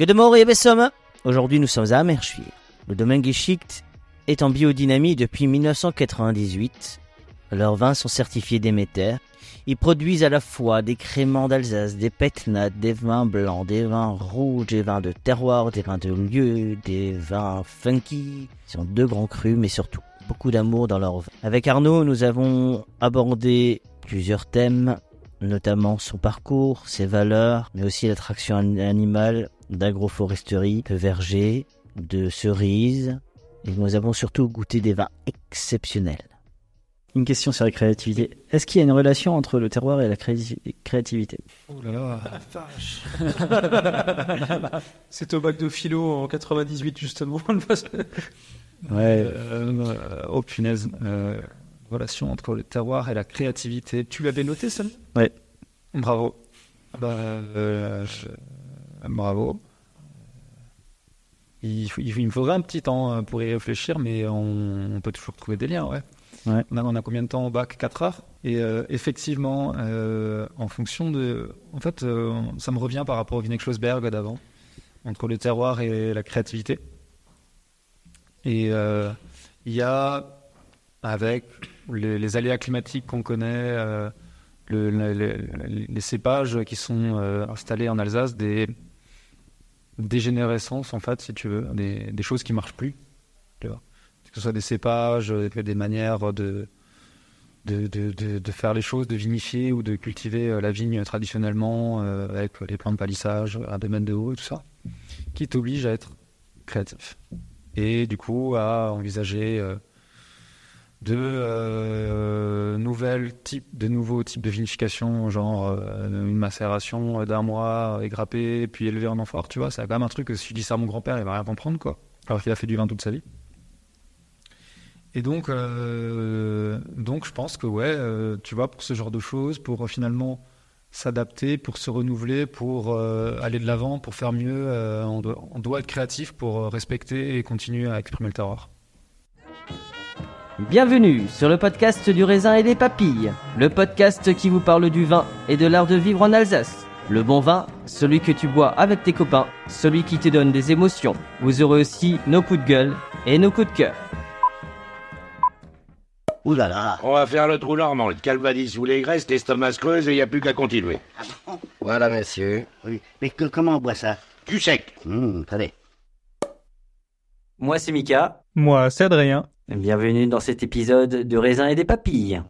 Godemorgen Bessomme. Aujourd'hui, nous sommes à Merschwil. Le domaine Geschicht est en biodynamie depuis 1998. Leurs vins sont certifiés Déméter. Ils produisent à la fois des créments d'Alsace, des pétnates, des vins blancs, des vins rouges, des vins de terroir, des vins de lieu, des vins funky. Ils ont deux grands crus, mais surtout beaucoup d'amour dans leur vin. Avec Arnaud, nous avons abordé plusieurs thèmes, notamment son parcours, ses valeurs, mais aussi l'attraction animale d'agroforesterie, de verger, de cerises. Et nous avons surtout goûté des vins exceptionnels. Une question sur la créativité. Est-ce qu'il y a une relation entre le terroir et la cré- créativité? Oh là là, vache. C'est au bac de philo en 98 justement. Ouais. Euh, oh punaise. Euh, relation entre le terroir et la créativité. Tu l'avais noté ça Ouais. Bravo. Bah, euh, je- bravo. Il, faut- il, il me faudrait un petit temps euh, pour y réfléchir, mais on, on peut toujours trouver des liens, ouais. Ouais. On, a, on a combien de temps au bac? 4 heures? Et euh, effectivement, euh, en fonction de... En fait, euh, ça me revient par rapport au Vinek Schlossberg d'avant, entre le terroir et la créativité. Et il y a, avec les, les aléas climatiques qu'on connaît, le- le- le- les cépages qui sont installés en Alsace, des dégénérescences, en fait, si tu veux, des, choses qui marchent plus. Que ce soit des cépages, des manières de, de, de, faire les choses, de vinifier ou de cultiver euh, la vigne traditionnellement euh, avec les plants de palissage, un domaine de haut et tout ça, qui t'oblige à être créatif. Et du coup, à envisager euh, de euh, nouvelles types, de nouveaux types de vinification, genre euh, une macération d'un mois égrappée, puis élevée en amphore, tu vois, c'est quand même un truc que si je dis ça à mon grand-père, il va rien comprendre, quoi. Alors qu'il a fait du vin toute sa vie. Et donc, euh, donc je pense que ouais, euh, tu vois, pour ce genre de choses, pour euh, finalement s'adapter, pour se renouveler, pour euh, aller de l'avant, pour faire mieux, euh, on, doit, on doit être créatif pour euh, respecter et continuer à exprimer le terroir. Bienvenue sur le podcast du raisin et des papilles, le podcast qui vous parle du vin et de l'art de vivre en Alsace. Le bon vin, celui que tu bois avec tes copains, celui qui te donne des émotions. Vous aurez aussi nos coups de gueule et nos coups de cœur. Ouh là là On va faire le trou normand, le calvadis sous les graisses, l'estomac se creuse et il n'y a plus qu'à continuer. Voilà, monsieur. Oui. Mais que- comment on boit ça? Du sec. Hum, Attendez. Moi c'est Mika, Moi, c'est Adrien. Bienvenue dans cet épisode de raisin et des papilles.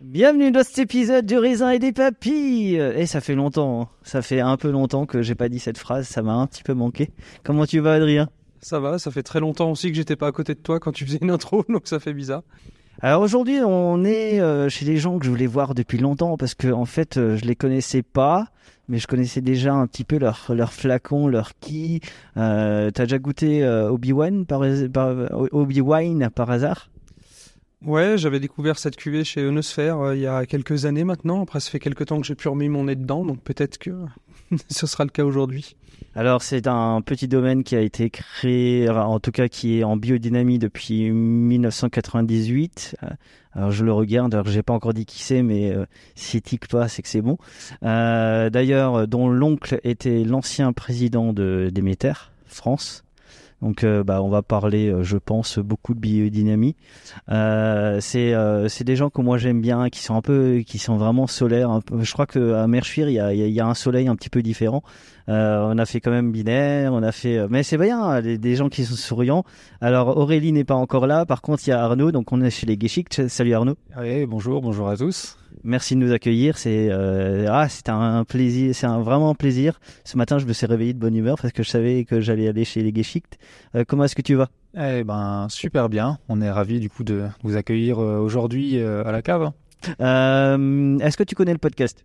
Bienvenue dans cet épisode du raisin et des papilles. Et ça fait longtemps, hein. ça fait un peu longtemps que j'ai pas dit cette phrase, ça m'a un petit peu manqué. Comment tu vas Adrien? Ça va, ça fait très longtemps aussi que j'étais pas à côté de toi quand tu faisais une intro, donc ça fait bizarre. Alors aujourd'hui, on est euh, chez des gens que je voulais voir depuis longtemps parce que en fait, euh, je les connaissais pas, mais je connaissais déjà un petit peu leur leur flacon, leur qui. Euh, T'as déjà goûté Obi-Wan par, Obi-Wan par hasard? Ouais, j'avais découvert cette cuvée chez Eunosphère il y a quelques années maintenant. Après, ça fait quelques temps que j'ai pu remis mon nez dedans, donc peut-être que ce sera le cas aujourd'hui. Alors c'est un petit domaine qui a été créé, en tout cas qui est en biodynamie depuis 1998. Euh, Alors je le regarde, alors j'ai pas encore dit qui c'est, mais euh, s'il tique pas, c'est que c'est bon. Euh, D'ailleurs, dont l'oncle était l'ancien président de Déméter, France. Donc, euh, bah, on va parler, euh, je pense, beaucoup de biodynamie. Euh, c'est euh, des gens que moi j'aime bien, qui sont un peu, qui sont vraiment solaires. Je crois que à il y a un soleil un petit peu différent. Euh, on a fait quand même binaire, on a fait, mais c'est bien, hein, des, gens qui sont souriants. Alors Aurélie n'est pas encore là. Par contre, il y a Arnaud, donc on est chez les Geschicht. Salut Arnaud. Oui, bonjour, bonjour à tous. Merci de nous accueillir. C'est euh, ah, c'est un plaisir, c'est un vraiment un plaisir. Ce matin, je me suis réveillé de bonne humeur parce que je savais que j'allais aller chez les Geschicht. Euh, comment est-ce que tu vas? Eh ben, super bien. On est ravis du coup de vous accueillir euh, aujourd'hui euh, à la cave. Euh, Est-ce que tu connais le podcast?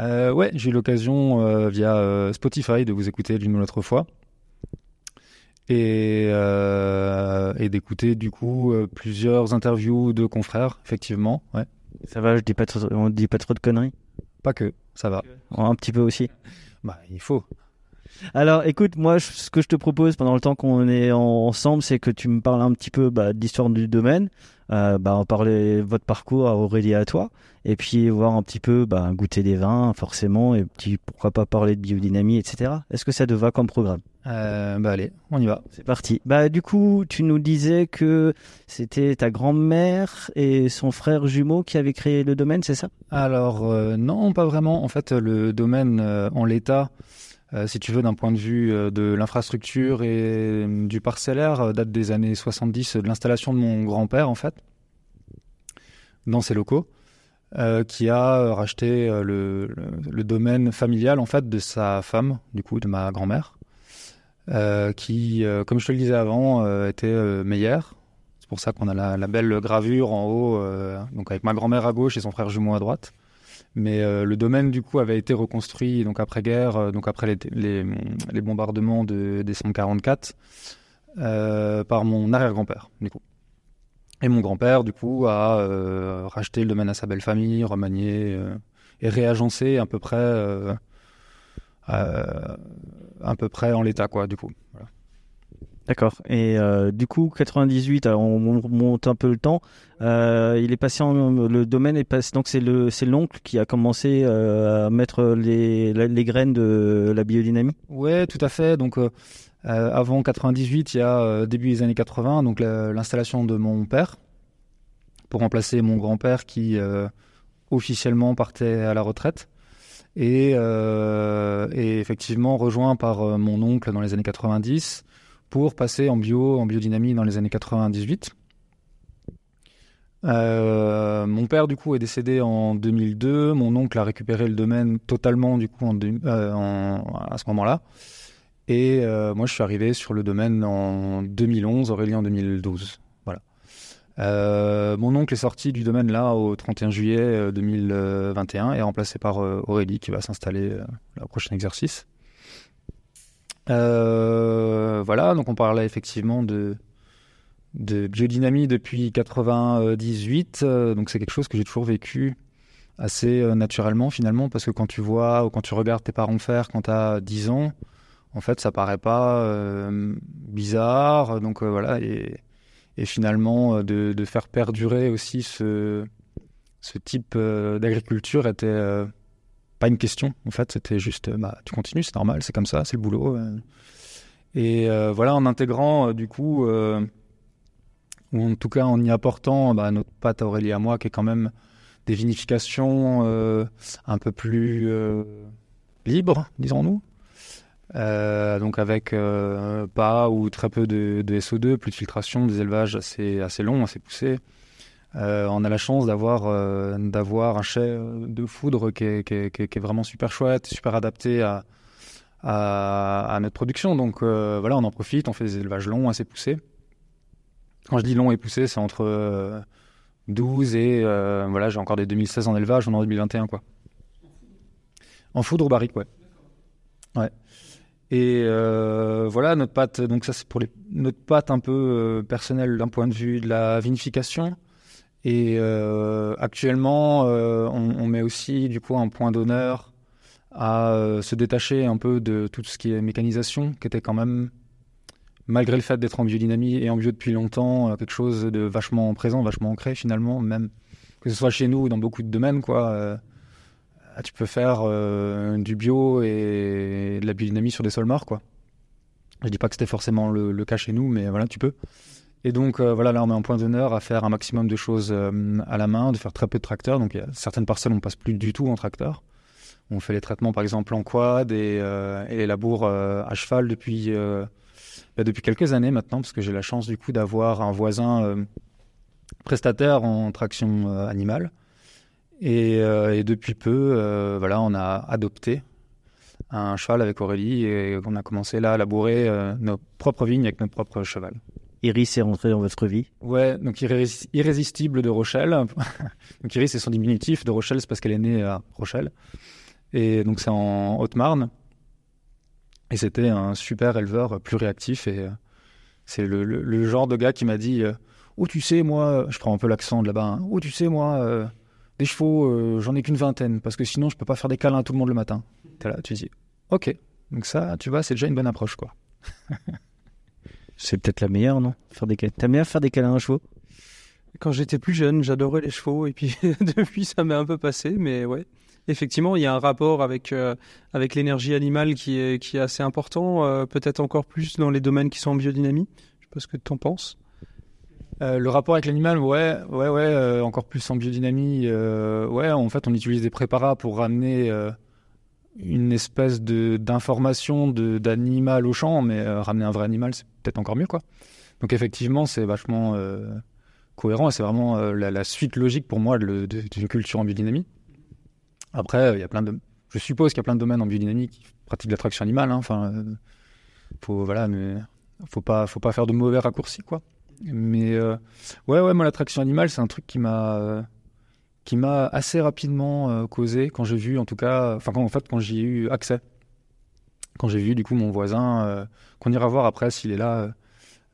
Euh, ouais, j'ai eu l'occasion euh, via euh, Spotify de vous écouter l'une ou l'autre fois. Et, et d'écouter du coup plusieurs interviews de confrères, effectivement. Ouais. Ça va, je dis pas trop, on dit pas trop de conneries. Pas que, ça va. Un petit peu aussi. Bah, il faut. Alors, écoute, moi, je- ce que je te propose pendant le temps qu'on est en- ensemble, c'est que tu me parles un petit peu bah, de l'histoire du domaine, euh, bah, en parler votre parcours à Aurélie et à toi, et puis voir un petit peu bah, goûter des vins, forcément, et puis pourquoi pas parler de biodynamie, etc. Est-ce que ça te va comme programme? Euh, bah allez, on y va. C'est parti. Bah, du coup, tu nous disais que c'était ta grand-mère et son frère jumeau qui avaient créé le domaine, c'est ça? Alors euh, non, pas vraiment. En fait, le domaine euh, en l'état, euh, si tu veux, d'un point de vue euh, de l'infrastructure et euh, du parcellaire, date des années 70, de l'installation de mon grand-père, en fait, dans ses locaux, euh, qui a racheté le, le- domaine familial, en fait, de sa femme, du coup, de ma grand-mère, euh, qui, comme je te le disais avant, était meillère. C'est pour ça qu'on a la, la belle gravure en haut, donc avec ma grand-mère à gauche et son frère jumeau à droite. Mais euh, le domaine, du coup, avait été reconstruit donc après-guerre, euh, donc après les, les, bombardements de décembre 44, euh, par mon arrière-grand-père, du coup. Et mon grand-père, du coup, a racheté le domaine à sa belle famille, remanié et réagencé à peu près, à peu près en l'état, quoi, du coup. D'accord. Et euh, du coup, 98, alors on on monte un peu le temps. Euh, il est passé en le domaine est passé donc c'est le c'est l'oncle qui a commencé euh, à mettre les les graines de la biodynamie. Ouais, tout à fait. Donc, euh, euh, avant 98, il y a euh, début des années 80, donc la- l'installation de mon père pour remplacer mon grand-père qui euh, officiellement partait à la retraite et, euh, et effectivement rejoint par euh, mon oncle dans les années 90 pour passer en bio, en biodynamie dans les années 98. Euh, mon père du coup est décédé en 2002. Mon oncle a récupéré le domaine totalement du coup en euh, à ce moment-là. Et euh, moi je suis arrivé sur le domaine en 2011, Aurélie en 2012. Voilà. Mon oncle est sorti du domaine là au 31 juillet euh, 2021 et remplacé par Aurélie qui va s'installer euh, au prochain exercice. Euh, voilà, donc on parlait effectivement de de biodynamie depuis 98. euh, donc c'est quelque chose que j'ai toujours vécu assez euh, naturellement finalement parce que quand tu vois ou quand tu regardes tes parents faire quand tu as 10 ans, en fait ça paraît pas bizarre. Donc voilà, et, et finalement de, de faire perdurer aussi ce, ce type d'agriculture était pas une question. En fait, c'était juste, euh, bah, tu continues, c'est normal, c'est comme ça, c'est le boulot. euh. Et euh, voilà, en intégrant du coup ou en tout cas en y apportant bah, notre pâte Aurélie à moi, qui est quand même des vinifications un peu plus libres, disons-nous. Donc avec pas ou très peu de, de SO2, plus de filtration, des élevages assez, assez longs, assez poussés. Euh, on a la chance d'avoir euh, d'avoir un euh, de foudre qui est, vraiment super chouette, super adapté à, à, notre production. Donc euh, voilà, on en profite, on fait des élevages longs, assez poussés. Quand je dis long et poussé, c'est entre euh, 12 et voilà, j'ai encore des 2016 en élevage, on est en 2021 quoi. En foudre ou barrique, ouais. Ouais. Et voilà notre pâte. Donc ça c'est pour les, notre pâte un peu personnelle d'un point de vue de la vinification. Et actuellement, on, on, met aussi du coup un point d'honneur à euh, se détacher un peu de tout ce qui est mécanisation, qui était quand même, malgré le fait d'être en biodynamie et en bio depuis longtemps, euh, quelque chose de vachement présent, vachement ancré finalement, même que ce soit chez nous ou dans beaucoup de domaines, quoi. Euh, tu peux faire du bio et de la biodynamie sur des sols morts, quoi. Je dis pas que c'était forcément le, cas chez nous, mais voilà, tu peux. Et donc voilà, là on met un point d'honneur à faire un maximum de choses à la main, de faire très peu de tracteurs. Donc y a certaines parcelles on passe plus du tout en tracteur. On fait les traitements par exemple en quad et, euh, les labours euh, à cheval depuis, euh, bah, depuis quelques années maintenant, parce que j'ai la chance du coup d'avoir un voisin prestataire en traction animale. Et, depuis peu, voilà, on a adopté un cheval avec Aurélie et on a commencé là à labourer nos propres vignes avec notre propre cheval. Iris est rentré dans votre vie Ouais, donc irrésistible de Rochelle. donc Iris c'est son diminutif, de Rochelle c'est parce qu'elle est née à Rochelle. Et donc c'est en Haute-Marne. Et c'était un super éleveur plus réactif. Et euh, c'est le, genre de gars qui m'a dit Oh, tu sais, moi, je prends un peu l'accent de là-bas. Hein, oh, tu sais, moi, euh, des chevaux, euh, j'en ai qu'une vingtaine. Parce que sinon, je peux pas faire des câlins à tout le monde le matin. Es là, tu dis Ok. Donc ça, tu vois, c'est déjà une bonne approche, quoi. c'est peut-être la meilleure, non? Faire des T'aimes bien faire des câlins à chevaux? Quand j'étais plus jeune, j'adorais les chevaux. Et puis, depuis, ça m'est un peu passé. Mais ouais effectivement, il y a un rapport avec, euh, avec l'énergie animale qui est, qui est assez important, euh, peut-être encore plus dans les domaines qui sont en biodynamie. Je sais pas ce que tu en penses. Euh, le rapport avec l'animal, ouais, ouais, ouais, encore plus en biodynamie. ouais, en fait, on utilise des préparats pour ramener une espèce de d'information d'animal au champ, mais ramener un vrai animal, c'est peut-être encore mieux, quoi. Donc effectivement, c'est vachement cohérent et c'est vraiment la, suite logique pour moi d'une culture en biodynamie. Après, il y a plein de. Je suppose qu'il y a plein de domaines en biodynamie qui pratiquent l'attraction animale. Hein. Enfin, euh, faut voilà, mais faut pas, faut pas faire de mauvais raccourcis, quoi. Mais euh, ouais, ouais, moi l'attraction animale, c'est un truc qui m'a, qui m'a assez rapidement euh, causé quand j'ai vu, en tout cas, enfin en fait quand j'y ai eu accès, quand j'ai vu du coup mon voisin, qu'on ira voir après s'il est là.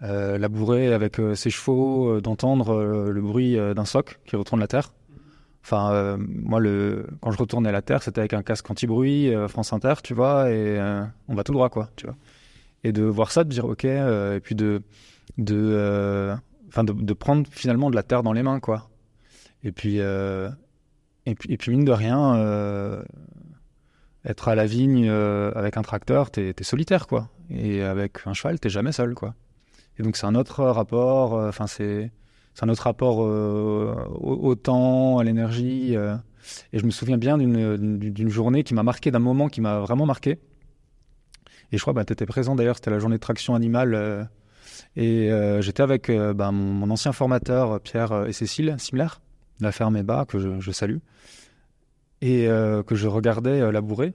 labourer avec ses chevaux, d'entendre le bruit d'un soc qui retourne la terre. Enfin, euh, moi, le, quand je retournais la Terre, c'était avec un casque anti-bruit, euh, France Inter, tu vois, et euh, on va tout droit, quoi, tu vois. Et de voir ça, de dire OK, et puis de, de, enfin, de, prendre finalement de la terre dans les mains, quoi. Et puis, et puis, et puis mine de rien, être à la vigne avec un tracteur, t'es es solitaire, quoi. Et avec un cheval, t'es jamais seul, quoi. Et donc c'est un autre rapport. Enfin, c'est c'est un autre rapport euh, au, temps, à l'énergie. Euh. et je me souviens bien d'une journée qui m'a marqué, d'un moment qui m'a vraiment marqué. Et je crois bah, tu étais présent d'ailleurs, c'était la journée de traction animale. Euh. et j'étais avec bah, mon, ancien formateur, Pierre et Cécile Simler, de la ferme Eba, que je, salue. Et que je regardais labourer.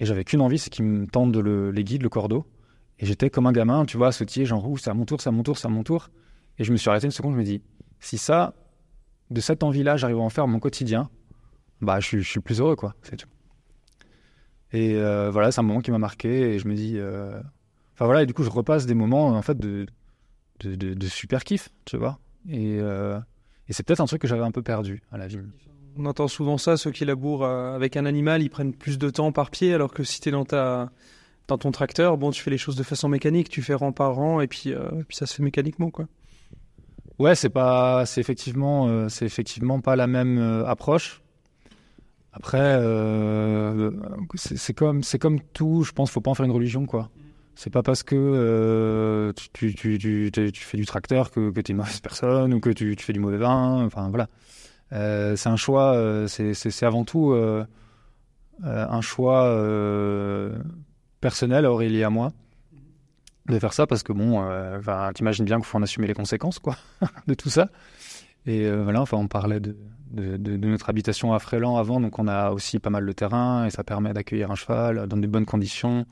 Et j'avais qu'une envie, c'est qu'ils me tendent le, les guides, le cordeau. Et j'étais comme un gamin, tu vois, sautiller, genre, c'est à mon tour, c'est à mon tour, c'est à mon tour. Et je me suis arrêté une seconde, je me dis, si ça, de cette envie-là, j'arrive à en faire mon quotidien, bah, je suis, plus heureux, quoi. Et euh, voilà, c'est un moment qui m'a marqué et je me dis. Euh, enfin voilà, et du coup, je repasse des moments, en fait, de, de, super kiff, tu vois. Et, euh, et c'est peut-être un truc que j'avais un peu perdu à la vie. On entend souvent ça, ceux qui labourent avec un animal, ils prennent plus de temps par pied, alors que si tu es dans ta dans ton tracteur, bon, tu fais les choses de façon mécanique, tu fais rang par rang, et puis, et puis ça se fait mécaniquement, quoi. Ouais, c'est pas, effectivement, euh, effectivement pas la même euh, approche. Après, euh, c'est comme, comme tout. Je pense, faut pas en faire une religion, quoi. C'est pas parce que tu, tu, tu, tu, fais du tracteur que, que tu es mauvaise personne ou que tu, fais du mauvais vin. Enfin, voilà. C'est un choix. c'est avant tout un choix personnel Aurélie et à moi de faire ça parce que bon, euh, enfin, t'imagines bien qu'il faut en assumer les conséquences, quoi, de tout ça. Et euh, voilà, enfin, on parlait de, notre habitation à Fréland avant, donc on a aussi pas mal de terrain et ça permet d'accueillir un cheval dans de bonnes conditions.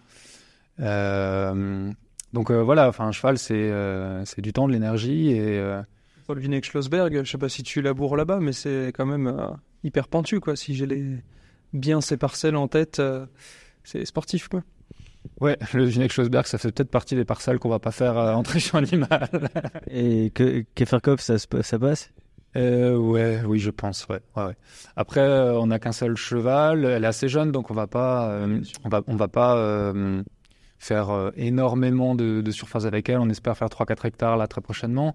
Euh, donc voilà, enfin, un cheval, c'est du temps, de l'énergie et le vinaigre Schlossberg, je sais pas si tu laboures là-bas, mais c'est quand même euh, hyper pentu, quoi. Si j'ai les... bien ces parcelles en tête, euh, c'est sportif, quoi. Ouais, le vinaigre Schlossberg, ça fait peut-être partie des parcelles qu'on va pas faire euh, entrer animal. Et que Keferkopf, ça, se- ça passe? Euh, ouais, oui, je pense, ouais. ouais, ouais. Après, euh, on n'a qu'un seul cheval. Elle est assez jeune, donc on va pas, euh, on va, on va pas euh, faire euh, énormément de, de surface avec elle. On espère faire 3-4 hectares là très prochainement.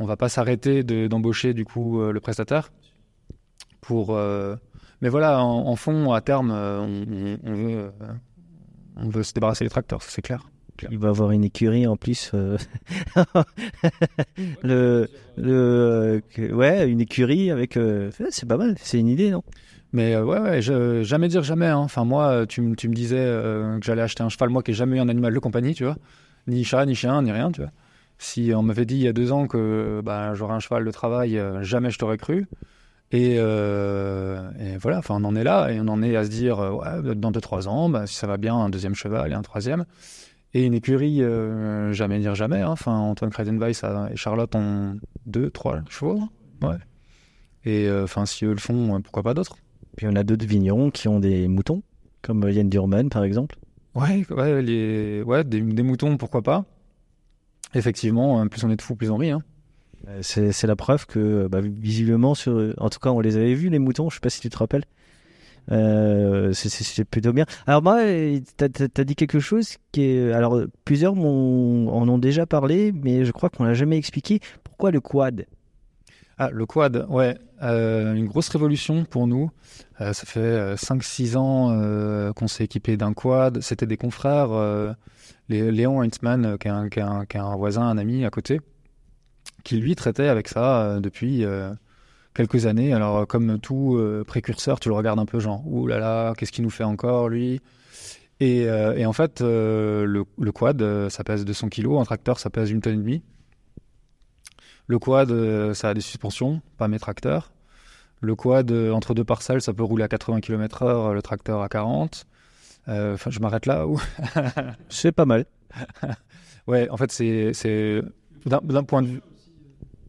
On va pas s'arrêter de- d'embaucher du coup euh, le prestataire pour. euh, Mais voilà, en, en fond, à terme, euh, on, veut, on veut se débarrasser des tracteurs, c'est clair. Il va avoir une écurie en plus. euh, le, le, euh, ouais, une écurie avec. euh, C'est pas mal, c'est une idée, non? Mais euh, ouais, ouais, je, jamais dire jamais. hein. Enfin, moi, tu, tu me disais euh, que j'allais acheter un cheval, moi qui n'ai jamais eu un animal de compagnie, tu vois. Ni chat, ni chien, ni rien, tu vois. Si on m'avait dit il y a deux ans que bah, j'aurais un cheval de travail, euh, jamais je t'aurais cru. Et, euh, et voilà, enfin, on en est là, et on en est à se dire, euh, ouais, dans deux, trois ans, bah, si ça va bien, un deuxième cheval et un troisième. Et une écurie, euh, jamais dire jamais. hein. Enfin, Antoine Kreidenweiss a- et Charlotte ont deux, trois chevaux. hein. Ouais. Et euh, enfin, si eux le font, pourquoi pas d'autres Puis on a d'autres vignerons qui ont des moutons, comme Yann Durman par exemple. Ouais, ouais, les... ouais des, des moutons, pourquoi pas. Effectivement, euh, plus on est de fous, plus on rit. Hein. Euh, C'est la preuve que, bah, visiblement, sur, en tout cas, on les avait vus, les moutons, je sais pas si tu te rappelles. Euh, c'est- plutôt bien. Alors moi, t'as as, dit quelque chose qui est... Alors, plusieurs m'ont- en ont déjà parlé, mais je crois qu'on l'a jamais expliqué. Pourquoi le quad? Ah, le quad, ouais, euh, une grosse révolution pour nous. Euh, ça fait 5-6 ans euh, qu'on s'est équipé d'un quad. C'était des confrères, Lé- Léon Heinzmann, euh, qui est, un, voisin, un ami à côté, qui lui traitait avec ça euh, depuis euh, quelques années. Alors, comme tout précurseur, tu le regardes un peu genre, ouh là là, qu'est-ce qu'il nous fait encore, lui? Et, en fait, le, le quad, ça pèse 200 kg, un tracteur, ça pèse une tonne et demie. Le quad, ça a des suspensions, pas mes tracteurs. Le quad, entre deux parcelles, ça peut rouler à 80 km/h, le tracteur à 40. Euh, Enfin, je m'arrête là. Ou... C'est pas mal. ouais, en fait, c'est c'est d'un point de vue.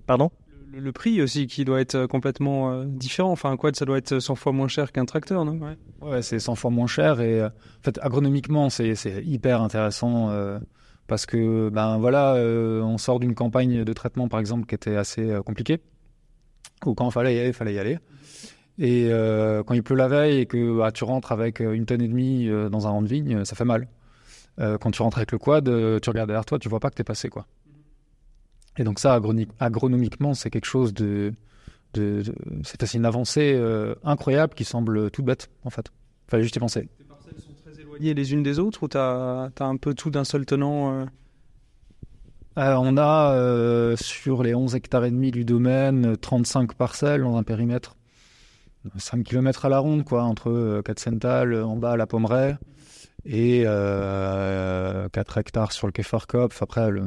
Pardon? Le, le prix aussi qui doit être complètement euh, différent. Enfin, un quad, ça doit être 100 fois moins cher qu'un tracteur, non? Ouais. Ouais, c'est 100 fois moins cher et euh, en fait, agronomiquement, c'est c'est hyper intéressant euh, parce que ben voilà, euh, on sort d'une campagne de traitement par exemple qui était assez euh, compliquée. Ou quand il fallait y aller, il fallait y aller. Et euh, quand il pleut la veille et que bah, tu rentres avec euh, une tonne et demie euh, dans un rang de vigne, ça fait mal. Euh, quand tu rentres avec le quad, tu regardes derrière toi, tu vois pas que t'es passé quoi. Et donc ça, agronomiquement, c'est quelque chose de, de, de- c'est une avancée euh, incroyable qui semble toute bête en fait. Fallait juste y penser. Les parcelles sont très éloignées les unes des autres ou t'as as un peu tout d'un seul tenant Euh, on a euh, sur les 11 hectares et demi du domaine 35 parcelles dans un périmètre 5 km à la ronde quoi entre euh, Katzenthal en bas à la Pommeraye et euh, 4 hectares sur le quai Farkopf. Après le,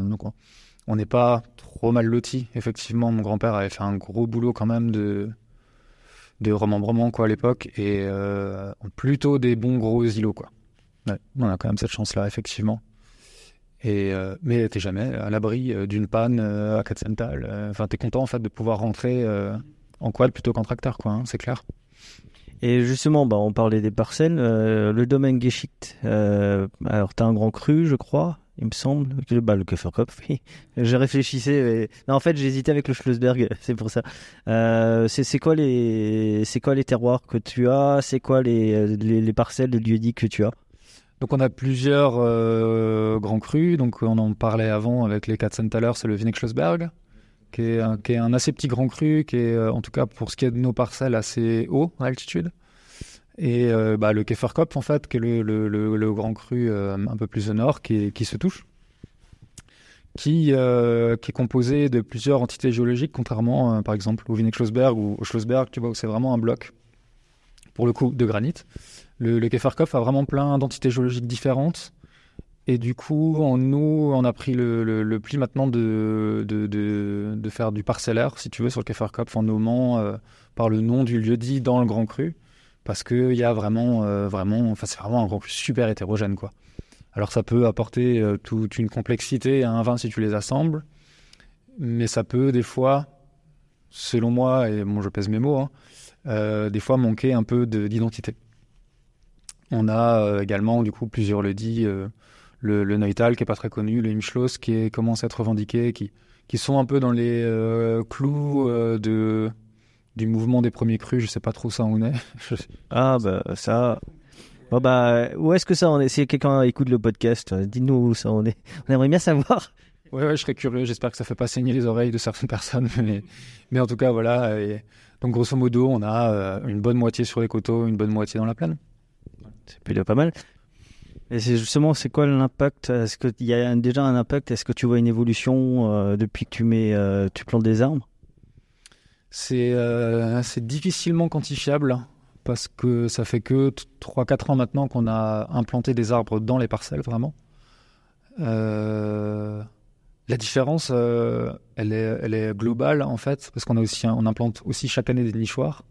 on n'est pas trop mal loti effectivement mon grand-père avait fait un gros boulot quand même de de remembrement quoi à l'époque et euh, plutôt des bons gros îlots quoi. On a quand même cette chance là effectivement. Et euh, mais t'es jamais à l'abri euh, d'une panne euh, à Katzenthal. Euh, Enfin, t'es content en fait de pouvoir rentrer euh, en quad plutôt qu'en tracteur, quoi. hein, c'est clair. Et justement, bah, on parlait des parcelles. euh, le domaine Geschicht, euh, alors t'as un grand cru, je crois, il me semble. Que, bah, le Köfferkopf, oui. Je réfléchissais. mais- Non, en fait, j'hésitais avec le Schlossberg, c'est pour ça. Euh, c'est quoi, les... c'est quoi les terroirs que tu as? C'est quoi les, les, les parcelles de lieu-dit que tu as? Donc on a plusieurs euh, grands crus. Donc on en parlait avant avec les Katzenthaler, c'est le Vinexschlossberg, qui est, un, assez petit grand cru, qui est euh, en tout cas pour ce qui est de nos parcelles assez haut à altitude. Et euh, bah, le Käferkopf en fait, qui est le, le, grand cru euh, un peu plus au nord, qui, se touche, qui, est composé de plusieurs entités géologiques, contrairement par exemple au Vinexschlossberg ou au Schlossberg, tu vois, où c'est vraiment un bloc, pour le coup, de granit. Le, le a vraiment plein d'entités géologiques différentes. Et du coup, on, nous, on a pris le, pli maintenant de, faire du parcellaire, si tu veux, sur le Käferkopf, en nommant euh, par le nom du lieu dit dans le Grand Cru. Parce qu'il y a vraiment, euh, vraiment, enfin, c'est vraiment un Grand Cru super hétérogène, quoi. Alors, ça peut apporter euh, toute une complexité à un vin si tu les assembles. Mais ça peut, des fois, selon moi, et bon, je pèse mes mots, hein, des fois manqué un peu d'identité. On a également, du coup, plusieurs le dit, le, le Neutal qui est pas très connu, le Imschloss qui est, commence à être revendiqué, qui, qui sont un peu dans les clous de du mouvement des premiers crus, je sais pas trop ça on est. ah bah ça. Bon bah où est-ce que ça en est? Si quelqu'un écoute le podcast, euh, dites-nous où ça en est. On aimerait bien savoir. Ouais, ouais je serais curieux. J'espère que ça fait pas saigner les oreilles de certaines personnes, mais, mais en tout cas voilà. donc grosso modo, on a euh, une bonne moitié sur les coteaux, une bonne moitié dans la plaine. C'est plutôt pas mal. Et c'est justement, c'est quoi l'impact? Est-ce qu'il y a déjà un impact? Est-ce que tu vois une évolution euh, depuis que tu mets, tu plantes des arbres? Euh, c'est difficilement quantifiable parce que ça fait que 3-4 ans maintenant qu'on a implanté des arbres dans les parcelles, vraiment. Euh, la différence, euh, elle, est, elle est globale en fait, parce qu'on on implante aussi chaque année des nichoirs.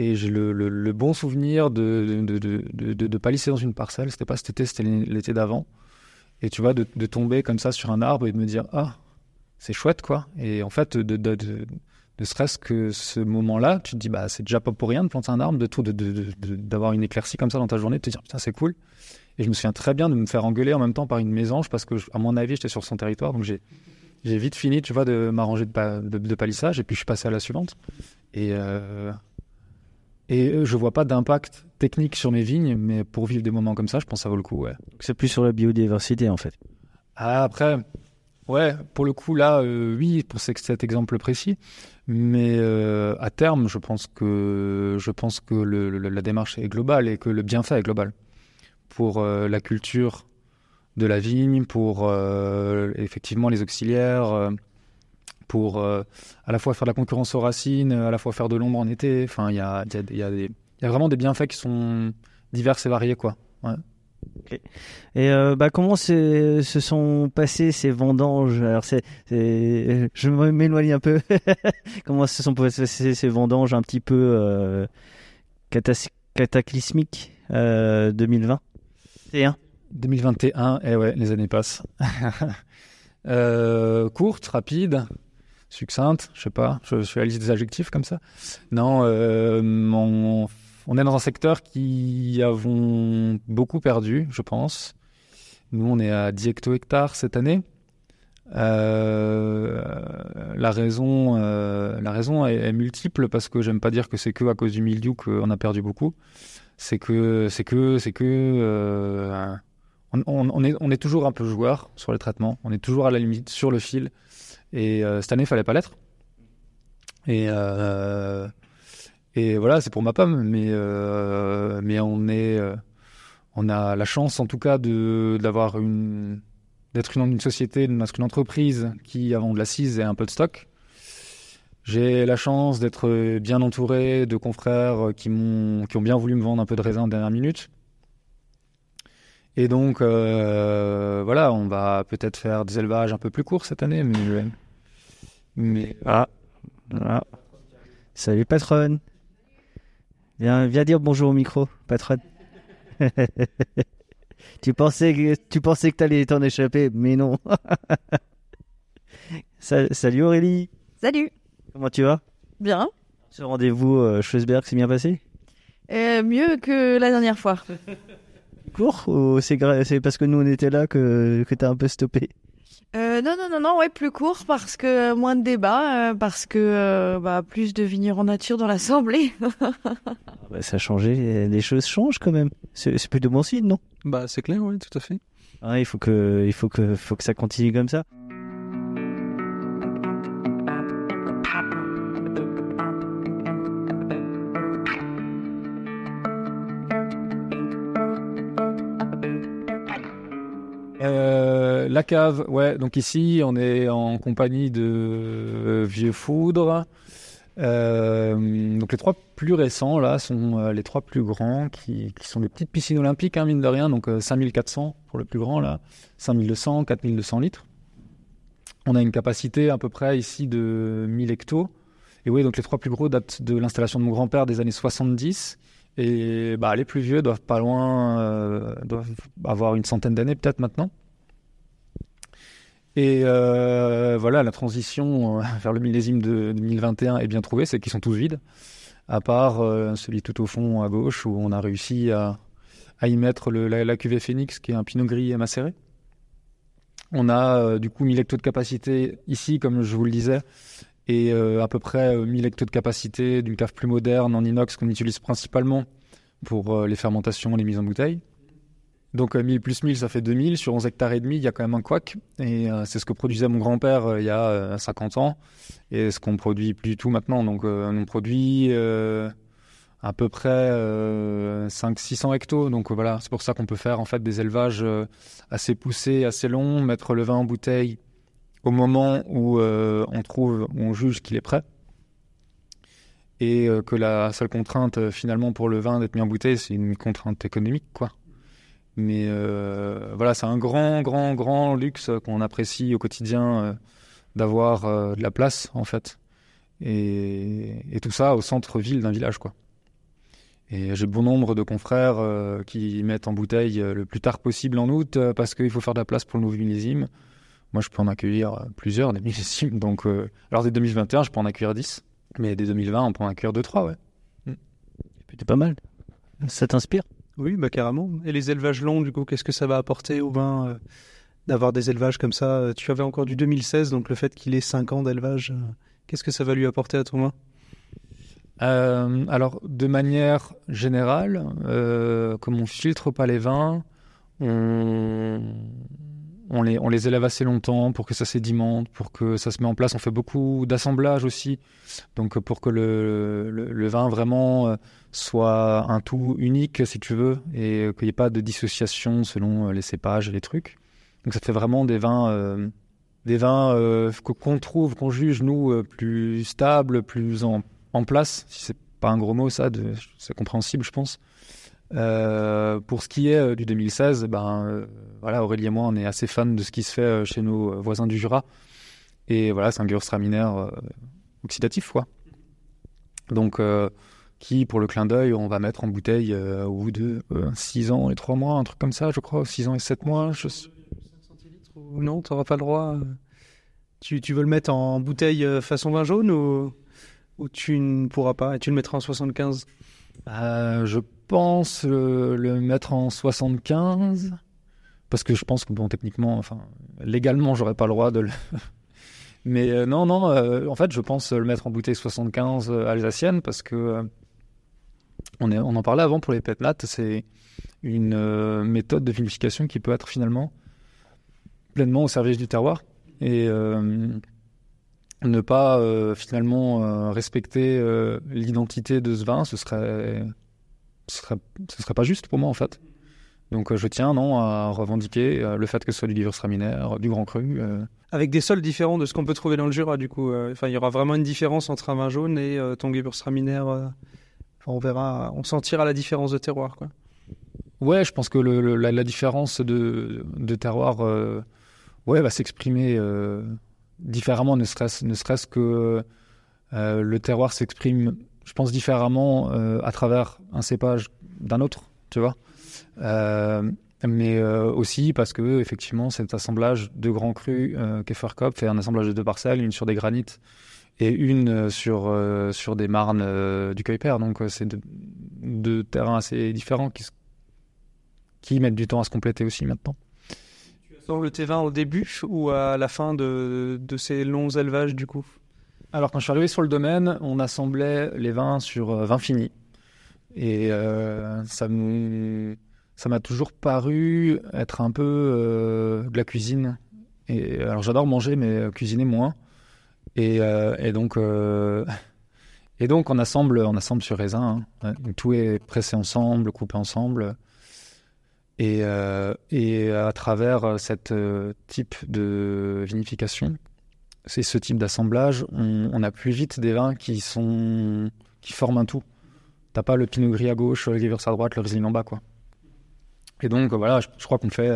Et j'ai le, bon souvenir de de, de, de, de, palisser dans une parcelle. C'était pas cet été, c'était l'été d'avant. Et tu vois, de, tomber comme ça sur un arbre et de me dire Ah, c'est chouette quoi. Et en fait, de, ne serait-ce que ce moment-là, tu te dis, bah, c'est déjà pas pour rien de planter un arbre, de tout, d'avoir une éclaircie comme ça dans ta journée, de te dire, putain, c'est cool. Et je me souviens très bien de me faire engueuler en même temps par une mésange parce que, à mon avis, j'étais sur son territoire, donc j'ai, j'ai vite fini, tu vois, de m'arranger de, de, palissage, et puis je suis passé à la suivante. Et, euh, et je vois pas d'impact technique sur mes vignes, mais pour vivre des moments comme ça, je pense que ça vaut le coup, ouais. C'est plus sur la biodiversité, en fait. Ah, après, Ouais, pour le coup, là, euh, oui, pour cet exemple précis. Mais euh, à terme, je pense que, je pense que la démarche est globale et que le bienfait est global. Pour euh, la culture de la vigne, pour effectivement les auxiliaires, pour à la fois faire de la concurrence aux racines, à la fois faire de l'ombre en été. Enfin, il y a, y, a y a, vraiment des bienfaits qui sont divers et variés, quoi. Ouais. Et euh, bah, comment se sont passées ces vendanges? Alors, c'est, je m'éloigne un peu. comment se sont passées ces vendanges un petit peu euh, cataclysmiques euh, 2020 2021, et ouais, les années passent. euh, courte, rapide, succincte, je sais pas, je, je à la des adjectifs comme ça. Non, euh, on est dans un secteur qui avons beaucoup perdu, je pense. Nous, on est à 10 hecto-hectares cette année. Euh, la raison, euh, la raison est, multiple parce que j'aime pas dire que c'est que à cause du mildiou qu'on a perdu beaucoup. C'est que, c'est que, c'est que, euh, on, est, on est toujours un peu joueur sur les traitements. On est toujours à la limite sur le fil. Et cette année, il fallait pas l'être. Et et voilà, c'est pour ma pomme, mais, euh, mais on est, euh, on a la chance en tout cas d'avoir une, d'être une, une société, une, une entreprise qui avant de l'assise et un peu de stock. J'ai la chance d'être bien entouré de confrères qui qui ont bien voulu me vendre un peu de raisin en dernière minute. Et donc, euh, voilà, on va peut-être faire des élevages un peu plus courts cette année, mais. mais ah, ah. Salut patronne. Viens, viens dire bonjour au micro, patronne. tu pensais que tu pensais que t'allais t'en échapper, mais non. Salut Aurélie. Salut. Comment tu vas? Bien. Ce rendez-vous euh, Schlossberg s'est bien passé? Euh, Mieux que la dernière fois. Court ou c'est parce que nous on était là que, que t'as un peu stoppé? Euh, non, non, non, non, ouais, plus court parce que moins de débats, euh, parce que euh, bah, plus de vignerons nature dans l'Assemblée. Ah bah, ça a changé, les choses changent quand même. C'est plus de bon signe, non? Bah c'est clair, oui, tout à fait. Ah, il faut que, il faut que, faut que ça continue comme ça. La cave, ouais. Donc ici, on est en compagnie de euh, Vieux Foudre. Euh, donc les trois plus récents là sont euh, les trois plus grands qui, sont des petites piscines olympiques hein, mine de rien donc 5400 pour le plus grand là 5200 4200 litres on a une capacité à peu près ici de 1000 hectos et oui donc les trois plus gros datent de l'installation de mon grand-père des années 70 et bah, les plus vieux doivent pas loin doivent avoir une centaine d'années peut-être maintenant Et voilà, la transition vers le millésime de 2021 est bien trouvée, c'est qu'ils sont tous vides, à part celui tout au fond à gauche où on a réussi à, y mettre le, la, cuvée Phoenix, qui est un pinot gris macéré. On a du coup 1000 hectos de capacité ici, comme je vous le disais, et à peu près 1000 hectos de capacité d'une cave plus moderne en inox qu'on utilise principalement pour les fermentations, les mises en bouteille. Donc 1000 euh, plus 1000, ça fait 2000. Sur 11 hectares et demi, il y a quand même un couac. Et euh, c'est ce que produisait mon grand-père euh, il y a 50 ans. Et ce qu'on produit plus du tout maintenant. Donc on produit à peu près 500-600 hectos. Donc voilà, c'est pour ça qu'on peut faire en fait des élevages assez poussés, assez longs, mettre le vin en bouteille au moment où on trouve, où on juge qu'il est prêt. Et que la seule contrainte finalement pour le vin d'être mis en bouteille, c'est une contrainte économique, quoi. Mais euh, voilà, c'est un grand, grand, grand luxe qu'on apprécie au quotidien euh, d'avoir euh, de la place, en fait. Et, tout ça au centre-ville d'un village, quoi. Et j'ai bon nombre de confrères qui mettent en bouteille le plus tard possible en août parce qu'il faut faire de la place pour le nouveau millésime. Moi, je peux en accueillir plusieurs, des millésimes. Donc, alors, dès 2021, je peux en accueillir 10. Mais dès 2020, on peut en accueillir 2-3, ouais. C'était pas mal. Ça t'inspire? Oui, bah carrément. Et les élevages longs, du coup, qu'est-ce que ça va apporter au vin euh, d'avoir des élevages comme ça Tu avais encore du 2016, donc le fait qu'il ait 5 ans d'élevage, euh, qu'est-ce que ça va lui apporter à ton vin? Euh, alors, de manière générale, comme on filtre pas les vins, on, on les, on les élève assez longtemps pour que ça sédimente, pour que ça se met en place. On fait beaucoup d'assemblage aussi, donc pour que le, le, vin vraiment euh, soit un tout unique, si tu veux, et qu'il n'y ait pas de dissociation selon euh, les cépages et les trucs. Donc ça fait vraiment des vins, euh, des vins qu'on trouve, qu'on juge nous plus stables, plus en, en place. Si c'est pas un gros mot, ça, c'est compréhensible, je pense. Euh, pour ce qui est euh, du 2016, ben euh, voilà, Aurélie et moi, on est assez fans de ce qui se fait chez nos voisins du Jura. Et voilà, c'est un Gewürztraminer oxydatif, quoi. Donc, qui, pour le clin d'œil, on va mettre en bouteille au bout de 6 ans et 3 mois, un truc comme ça, je crois, 6 ans et 7 mois. Je... Ou non, tu n'auras pas le droit. Tu, veux le mettre en bouteille façon vin jaune ou tu ne pourras pas et tu le mettras en 75 Je pense le mettre en 75 parce que je pense que bon techniquement enfin légalement j'aurais pas le droit de le mais euh, non non euh, en fait je pense le mettre en bouteille 75 euh, alsacienne parce que on, est, on en parlait avant pour les pétnats c'est une méthode de vinification qui peut être finalement pleinement au service du terroir. Et ne pas finalement respecter l'identité de ce vin ce serait ce serait, ce serait pas juste pour moi en fait. Donc euh, je tiens non à revendiquer euh, le fait que ce soit du Gewürztraminer, du Grand Cru. Euh. Avec des sols différents de ce qu'on peut trouver dans le Jura du coup. Enfin il y aura vraiment une différence entre un vin jaune et ton Gewürztraminer. On verra, on sentira la différence de terroir quoi. Ouais, je pense que le, la, différence de, de terroir ouais, va s'exprimer différemment, ne serait-ce que le terroir s'exprime je pense différemment euh, à travers un cépage d'un autre, tu vois. Euh, mais euh, aussi parce que effectivement cet assemblage de grands crus euh, fait un assemblage de deux parcelles, une sur des granites et une sur sur des marnes du Kuiper. Donc c'est deux, terrains assez différents qui qui mettent du temps à se compléter aussi maintenant. As le T20 au début ou à la fin de, de ces longs élevages du coup? Alors, quand je suis arrivé sur le domaine, on assemblait les vins sur euh, vin fini. Et euh, ça m'a toujours paru être un peu euh, de la cuisine. Et alors j'adore manger, mais cuisiner moins. Et, donc et donc on assemble, on assemble sur raisin. Hein. tout est pressé ensemble, coupé ensemble. Et, et à travers cette type de vinification, c'est ce type d'assemblage, on, a plus vite des vins qui sont qui forment un tout. T'as pas le Pinot Gris à gauche, le Gewürz à droite, le Riesling en bas, quoi. Et donc voilà, je, crois qu'on fait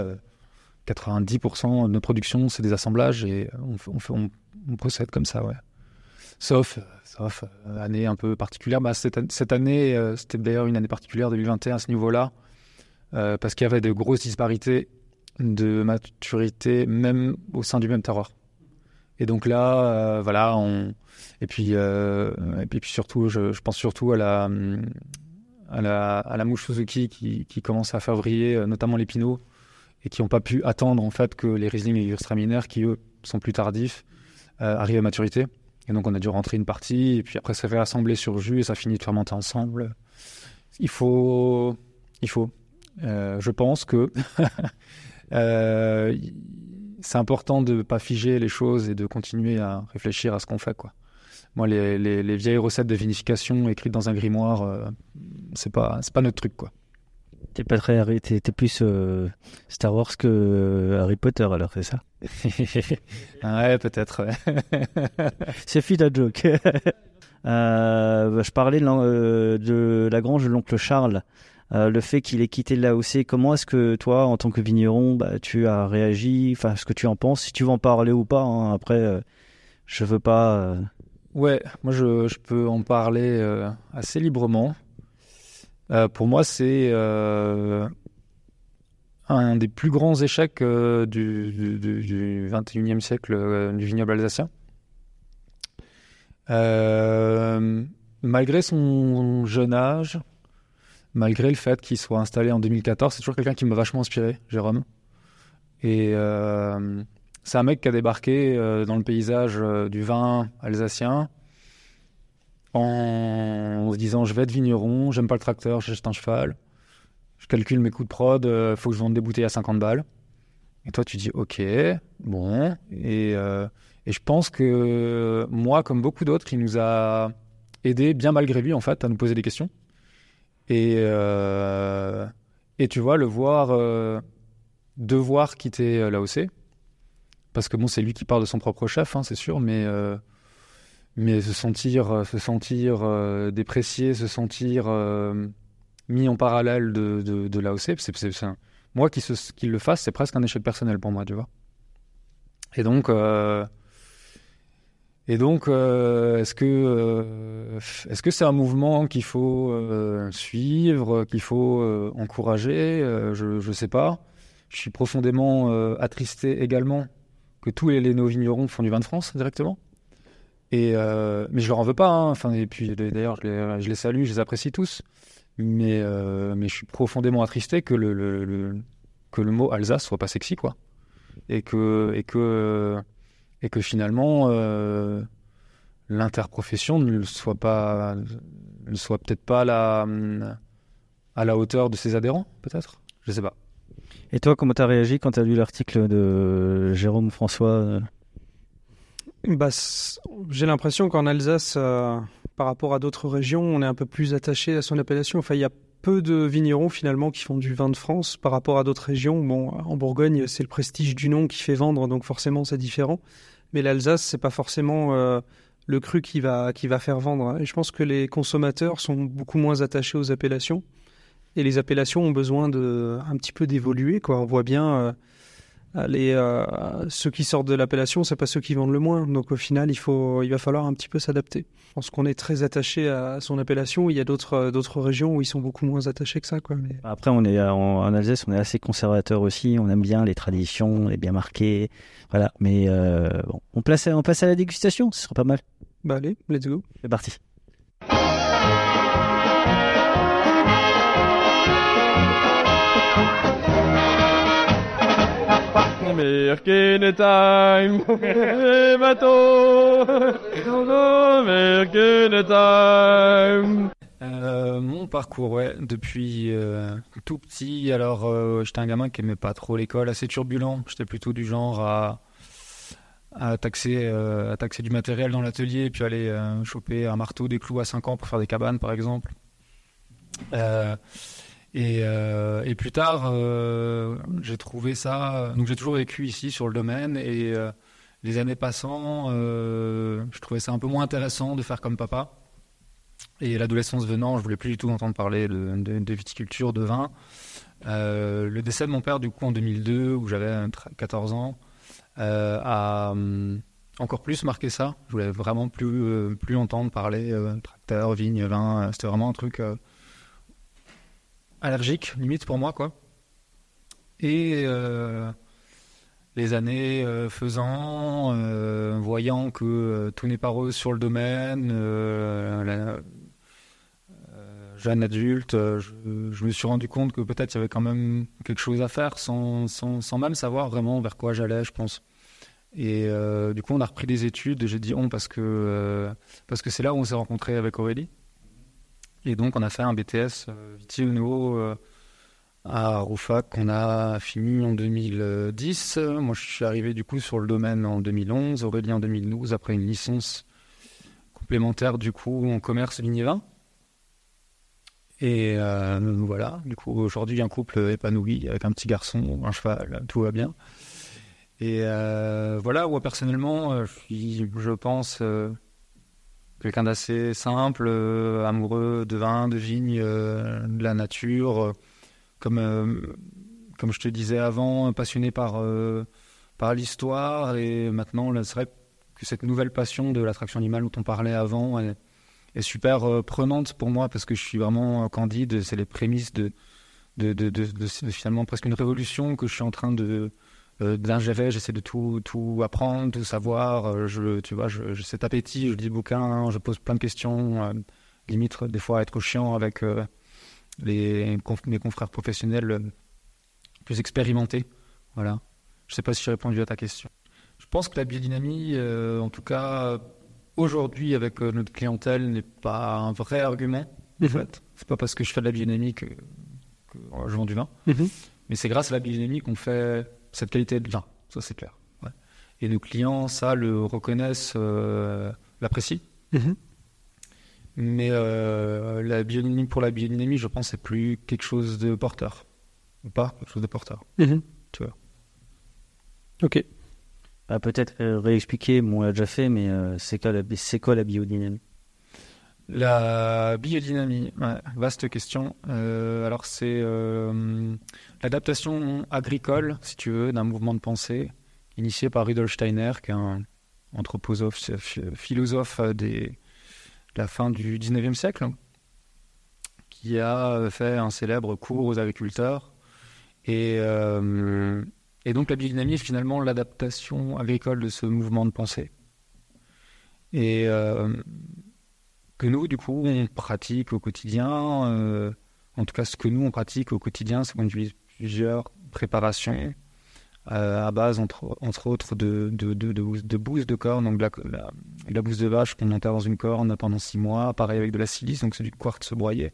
90% euh, de nos productions, c'est des assemblages et on, on, procède comme ça, ouais. Sauf, sauf euh, année un peu particulière. Bah, cette, année, euh, c'était d'ailleurs une année particulière 2021 à ce niveau-là, parce qu'il y avait de grosses disparités de maturité même au sein du même terroir. Et donc là, voilà, on et puis et puis, surtout, je, pense surtout à la à la, à mouche Suzuki qui, qui commence à faire vriller notamment les pinots et qui n'ont pas pu attendre en fait que les Riesling et les qui eux sont plus tardifs, arrivent à maturité. Et donc on a dû rentrer une partie, et puis après fait assembler sur jus et ça finit de fermenter ensemble. Il faut, il faut. Euh, je pense que euh, c'est important de ne pas figer les choses et de continuer à réfléchir à ce qu'on fait. Quoi. Moi, les, les, vieilles recettes de vinification écrites dans un grimoire, euh, c'est pas, c'est pas notre truc. quoi. T'es pas très t'es, plus euh, Star Wars que Harry Potter alors c'est ça? Ouais peut-être. c'est fit à joke. euh, je parlais de, de la grange de l'oncle Charles. Le fait qu'il ait quitté l'AOC, comment est-ce que toi, en tant que vigneron, bah, tu as réagi? Enfin, ce que tu en penses, si tu veux en parler ou pas. Hein, après, je veux pas. Ouais, moi je, je, peux en parler assez librement. Euh, pour moi, c'est euh, un des plus grands échecs euh, du, du, 21e siècle du vignoble alsacien. malgré son jeune âge, malgré le fait qu'il soit installé en 2014, c'est toujours quelqu'un qui m'a vachement inspiré, Jérôme. Et c'est un mec qui a débarqué dans le paysage du vin alsacien en se disant je vais être vigneron, j'aime pas le tracteur, j'achète un cheval, je calcule mes coûts de prod, euh, faut que je vende des bouteilles à 50 balles. Et toi tu dis ok, bon, et, euh, je pense que moi, comme beaucoup d'autres, il nous a aidé bien malgré lui en fait à nous poser des questions. Et, euh, et tu vois, le voir devoir quitter l'AOC, parce que bon, c'est lui qui parle de son propre chef, hein, c'est sûr, mais mais se sentir, euh, se sentir euh, déprécié, se sentir euh, mis en parallèle de, de, de l'AOC, c'est, moi qui, qui, le fasse, c'est presque un échec personnel pour moi, tu vois. Et donc, et donc, est-ce que est-ce que c'est un mouvement qu'il faut suivre, qu'il faut encourager Je ne sais pas. Je suis profondément attristé également que tous les, les vignerons font du vin de France directement. Et euh, mais je leur en veux pas. Hein. Enfin, et puis d'ailleurs, je je les, salue, je les apprécie tous. Mais, euh, mais je suis profondément attristé que le, le, que le mot Alsace soit pas sexy, quoi. Et que, et que, et que finalement, euh, l'interprofession ne soit pas, ne soit peut-être pas à la, à la hauteur de ses adhérents, peut-être? Je sais pas. Et toi, comment tu as réagi quand tu as lu l'article de Jérôme François bah, J'ai l'impression qu'en Alsace, euh, par rapport à d'autres régions, on est un peu plus attaché à son appellation. Enfin, il y a peu de vignerons finalement qui font du vin de France par rapport à d'autres régions. Bon, en Bourgogne, c'est le prestige du nom qui fait vendre, donc forcément c'est différent. Mais l'Alsace, c'est pas forcément euh, le cru qui va qui va faire vendre. Hein. Et je pense que les consommateurs sont beaucoup moins attachés aux appellations. Et les appellations ont besoin de un petit peu d'évoluer. On voit bien. Euh, les, euh, ceux qui sortent de l'appellation, c'est pas ceux qui vendent le moins. Donc au final, il faut, il va falloir un petit peu s'adapter. Je pense qu'on est très attaché à son appellation. Il y a d'autres, d'autres régions où ils sont beaucoup moins attachés que ça, quoi. Mais... Après, on est en, Alsace, on est assez conservateur aussi. On aime bien les traditions, les bien marquées, voilà. Mais euh, bon, on passe, on passe à la dégustation. Ce sera pas mal. Bah allez, let's go. C'est parti. Time, euh, mon parcours, ouais, depuis euh, tout petit. Alors, euh, j'étais un gamin qui aimait pas trop l'école, assez turbulent. J'étais plutôt du genre à, à taxer, à taxer du matériel dans l'atelier, puis aller choper un marteau, des clous à 5 ans pour faire des cabanes, par exemple. Euh, et, plus tard, euh, j'ai trouvé ça. Donc j'ai toujours vécu ici sur le domaine et euh, les années passant, je trouvais ça un peu moins intéressant de faire comme papa. Et l'adolescence venant, je voulais plus du tout entendre parler de, viticulture, de vin. le décès de mon père, du coup, en 2002, où j'avais 14 ans, a hum, encore plus marqué ça. Je voulais vraiment plus, plus entendre parler tracteur, vigne, vin. C'était vraiment un truc allergique, limite pour moi, quoi. Et les années faisant, voyant que tout n'est pas rose sur le domaine, jeune adulte, je, je, me suis rendu compte que peut-être il y avait quand même quelque chose à faire sans, sans, sans même savoir vraiment vers quoi j'allais, je pense. Et euh, du coup, on a repris des études. J'ai dit on parce que euh, parce que c'est là où on s'est rencontré avec Aurélie. Et donc, on a fait un BTS euh, Viti à Roufac qu'on a fini en 2010. Moi, je suis arrivé du coup sur le domaine en 2011, Aurélie en 2012, après une licence complémentaire du coup en commerce ligne 20. Et voilà, du coup, aujourd'hui, un couple épanoui avec un petit garçon, un cheval, tout va bien. Et euh, voilà, moi personnellement, euh, je pense, euh, quelqu'un d'assez simple, amoureux de vin, de vigne, de la nature, comme, comme je te disais avant, passionné par, par l'histoire. Et maintenant, c'est vrai que cette nouvelle passion de l'attraction animale dont on parlait avant est, super prenante pour moi parce que je suis vraiment candide. C'est les prémices de, de, de, de, finalement presque une révolution que je suis en train de, euh, d'ingérer, j'essaie de tout, tout apprendre, tout savoir. Euh, je, tu vois, je, cet appétit, je lis des bouquins, je pose plein de questions, euh, limite des fois être chiant avec les, mes confrères professionnels plus expérimentés. Voilà. Je sais pas si j'ai répondu à ta question. Je pense que la biodynamie, en tout cas aujourd'hui avec notre clientèle, n'est pas un vrai argument. En mhm. fait, c'est pas parce que je fais de la biodynamie que, je vends du vin, mhm. mais c'est grâce à la biodynamie qu'on fait cette qualité de vin, ça c'est clair. Et nos clients, ça, le reconnaissent, euh, l'apprécient. Mhm. Mais euh, la biodynamie pour la biodynamie, je pense, c'est plus quelque chose de porteur. Ou pas quelque chose de porteur. Mhm. Tu vois. Ok. Bah, peut-être euh, réexpliquer, bon, on l'a déjà fait, mais c'est quoi, la, quoi la biodynamie? La biodynamie, vaste question. Euh, alors c'est euh, l'adaptation agricole, si tu veux, d'un mouvement de pensée initié par Rudolf Steiner, qui est un anthroposophe, philosophe de la fin du 19e siècle, qui a fait un célèbre cours aux agriculteurs. Et, euh, et donc la biodynamie est finalement l'adaptation agricole de ce mouvement de pensée. Et que nous, du coup, on pratique au quotidien. Euh, en tout cas, ce que nous, on pratique au quotidien, c'est qu'on utilise plusieurs préparations euh, à base, entre, entre autres, de, de, de, de, bouse de corne, donc la, la, bouse de vache qu'on enterre dans une corne pendant six mois. Pareil avec de la silice, donc c'est du quartz broyé.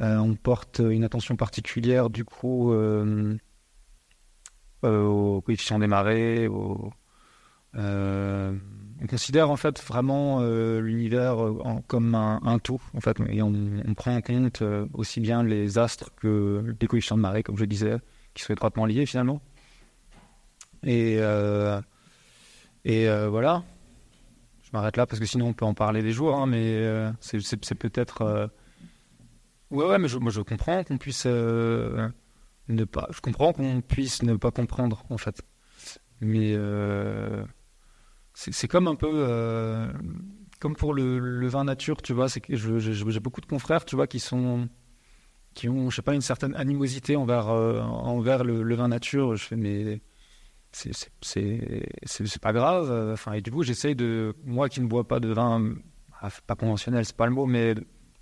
Euh, on porte une attention particulière, du coup, au coefficient des marées, au, on considère en fait vraiment euh, l'univers euh, comme un, tout, en fait, et on, prend en compte aussi bien les astres que les coefficients de marée, comme je disais, qui sont étroitement liés finalement. Et, voilà. Je m'arrête là parce que sinon on peut en parler des jours, hein, mais c'est peut-être. Ouais, ouais, mais je, je comprends qu'on puisse ne pas. Je comprends qu'on puisse ne pas comprendre en fait, mais c'est comme un peu euh, comme pour le, vin nature, tu vois. J'ai beaucoup de confrères, tu vois, qui sont qui ont, je sais pas, une certaine animosité envers euh, le, vin nature. Je fais mais c'est pas grave. Enfin et du coup j'essaye de moi qui ne bois pas de vin ah, pas conventionnel, c'est pas le mot, mais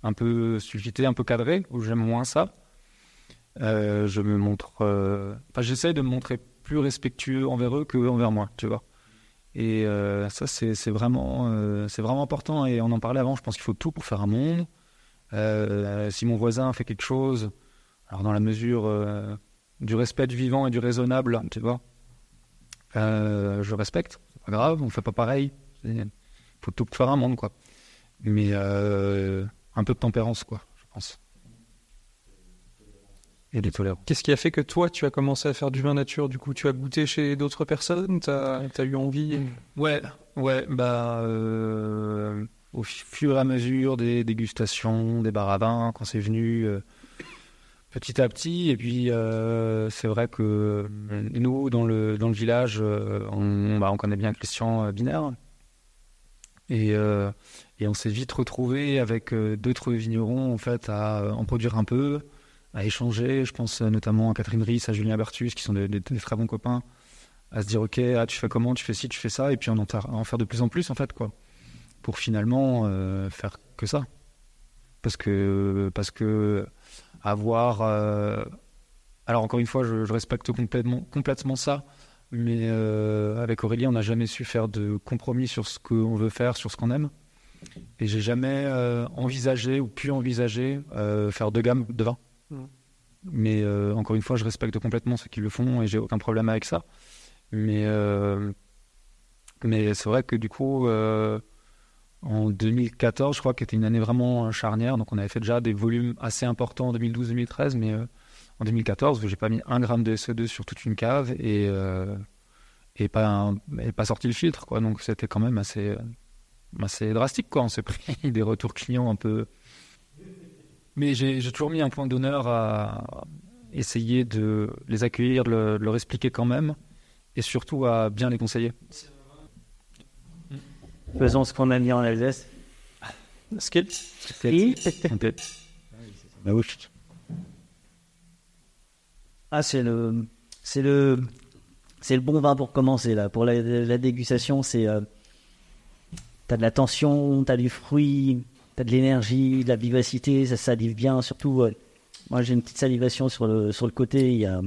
un peu sulfité, un peu cadré, où j'aime moins ça. Euh, je me montre, enfin j'essaye de me montrer plus respectueux envers eux que envers moi, tu vois. Et euh, ça, c'est vraiment, euh, vraiment important. Et on en parlait avant, je pense qu'il faut tout pour faire un monde. Euh, si mon voisin fait quelque chose, alors dans la mesure du respect du vivant et du raisonnable, tu vois, je respecte, c'est pas grave, on fait pas pareil. Il faut tout pour faire un monde, quoi. Mais un peu de tempérance, quoi, je pense et des tolérances. Qu'est-ce qui a fait que toi, tu as commencé à faire du vin nature Du coup, tu as goûté chez d'autres personnes Tu as, eu envie Ouais, ouais, bah, euh, au fur et à mesure des dégustations, des bars à vin, quand c'est venu euh, petit à petit. Et puis, euh, c'est vrai que nous, dans le, dans le village, on, bah, on connaît bien Christian Binaire. Et, et on s'est vite retrouvé avec d'autres vignerons en fait à en produire un peu à échanger. Je pense notamment à Catherine Ries, à Julien Bertus, qui sont des, très bons copains, à se dire ok, ah, tu fais comment, tu fais ci, tu fais ça, et puis en en, en faire de plus en plus en fait quoi, pour finalement euh, faire que ça. Parce que parce que avoir euh, alors encore une fois, je, respecte complètement complètement ça, mais euh, avec Aurélie, on n'a jamais su faire de compromis sur ce qu'on veut faire, sur ce qu'on aime. Et j'ai jamais euh, envisagé ou pu envisager euh, faire deux gammes de vin. Mais euh, encore une fois, je respecte complètement ceux qui le font et j'ai aucun problème avec ça. Mais, euh, mais c'est vrai que du coup, euh, en 2014, je crois qu'était une année vraiment charnière. Donc on avait fait déjà des volumes assez importants en 2012-2013, mais en 2014, j'ai pas mis un gramme de SE2 sur toute une cave et, et, pas, et pas sorti le filtre. Quoi. Donc c'était quand même assez, assez drastique. On s'est pris des retours clients un peu. Mais j'ai toujours mis un point d'honneur à essayer de les accueillir, de, le- de leur expliquer quand même, et surtout à bien les conseiller. Faisons ce qu'on a mis en Alsace. Skill. Bah. Ah, c'est le, c'est le, c'est le bon vin pour commencer là. Pour la, la dégustation, c'est, euh, t'as de la tension, t'as du fruit, t'as de l'énergie, de la vivacité, ça salive bien. Surtout, euh, moi j'ai une petite salivation sur le, sur le côté. Il y a,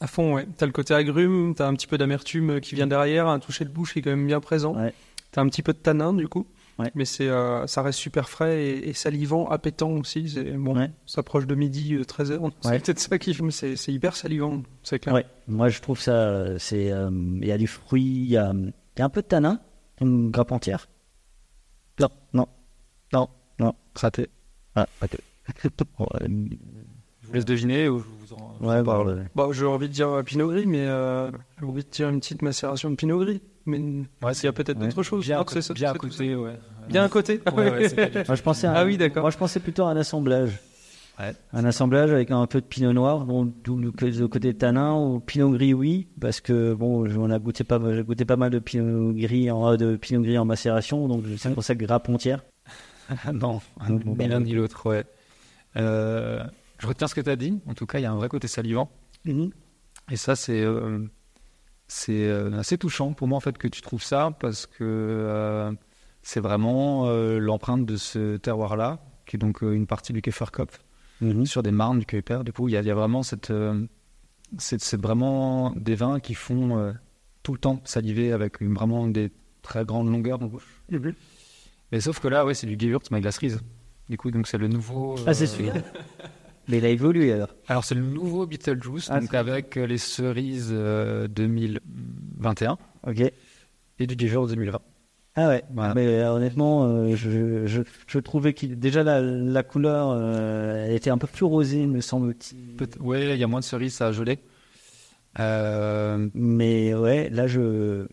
À fond, ouais. T'as le côté agrume, t'as un petit peu d'amertume qui vient derrière, un toucher de bouche qui est quand même bien présent. Ouais. T'as un petit peu de tanin du coup. Ouais. Mais c'est, euh, ça reste super frais et, et salivant, appétant aussi. C'est bon, Ouais. ça approche de midi, euh, 13h. C'est Ouais. peut-être ça qui, c'est, c'est hyper salivant, c'est clair. Moi je trouve ça, euh, c'est, euh, il y a du fruit, il y a, il y a un peu de tanin, une grappe entière. Non, non, non, non. Raté. Ah, pas que. Je vous laisse deviner ou je vous en. Ouais, bah, j'ai envie de dire euh, Pinot Gris, mais euh, j'ai envie de dire une petite macération de Pinot Gris. Mais Ouais, il y a peut-être ouais. d'autres choses. Bien, Non, à, ça, bien côté, ouais. Bien à côté. Moi, je pensais à, Ah oui, d'accord. Moi, je pensais plutôt à un assemblage. Ouais. Un assemblage avec un peu de pinot noir, bon, d'où le, côté tanin, ou pinot gris, oui, parce que bon, on a goûté pas, mal- j'ai goûté pas mal de pinot gris en, de pinot gris en macération, donc c'est pour ça que grappe non, Non, ni l'un ni l'autre, ouais. Euh, je retiens ce que tu as dit. En tout cas, il y a un vrai côté salivant. Et ça, c'est euh, c'est euh, assez touchant pour moi en fait que tu trouves ça parce que c'est vraiment l'empreinte de ce terroir-là, qui est donc une partie du Käferkopf Mhm. sur des marnes du Kuiper. Du coup, il y, a- il y a vraiment cette, c'est vraiment des vins qui font tout le temps saliver avec une- vraiment des très grandes longueurs bouche. Mais sauf que là, ouais, c'est du Gewürz Maiglasrise. Du coup, donc c'est le nouveau. Ah, c'est euh, celui-là. Mais il a évolué alors. alors, c'est le nouveau Beetlejuice, Ah, donc avec euh, les cerises euh, 2021 Ok. et du Gewürz 2020. Ah ouais. Voilà. Mais euh, honnêtement, euh, je, je, je trouvais qu'il déjà la, la couleur, euh, elle était un peu plus rosée, me semble-t-il. Ouais, il y a moins de cerises à geler. Euh, Mais ouais, là je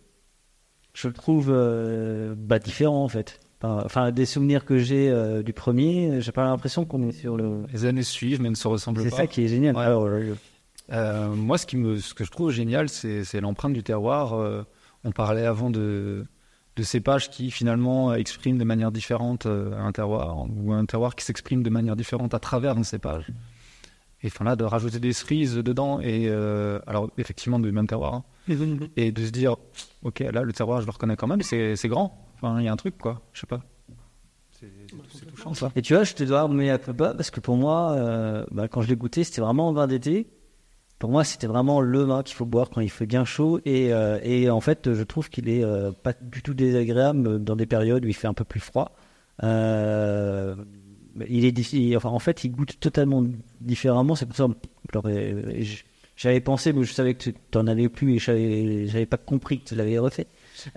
je le trouve euh, bah, différent en fait. Enfin, des souvenirs que j'ai euh, du premier, j'ai pas l'impression qu'on est sur le. les années suivent, mais ne se ressemblent C'est pas. ça qui est génial. Ouais. Alors, euh, Euh, moi, ce, qui me, ce que je trouve génial, c'est c'est l'empreinte du terroir. Euh, on parlait avant de, de cépages qui finalement expriment de manière différente euh, un terroir, ou un terroir qui s'exprime de manière différente à travers un cépage. Et enfin là, de rajouter des cerises dedans, et euh, alors effectivement du même terroir, hein, et de se dire, ok, là le terroir, je le reconnais quand même, c'est c'est grand. Enfin, il y a un truc, quoi. Je sais pas. C'est c'est touchant, ça. Et tu vois, je te dois remettre un peu bas parce que pour moi, euh, bah, quand je l'ai goûté, c'était vraiment un vin d'été. Pour moi, c'était vraiment le vin qu'il faut boire quand il fait bien chaud. Et, euh, et en fait, je trouve qu'il est euh, pas du tout désagréable dans des périodes où il fait un peu plus froid. Euh, il est, enfin, en fait, il goûte totalement différemment. C'est pour ça que j'avais pensé, mais je savais que tu en avais plus et j'avais pas compris que tu l'avais refait.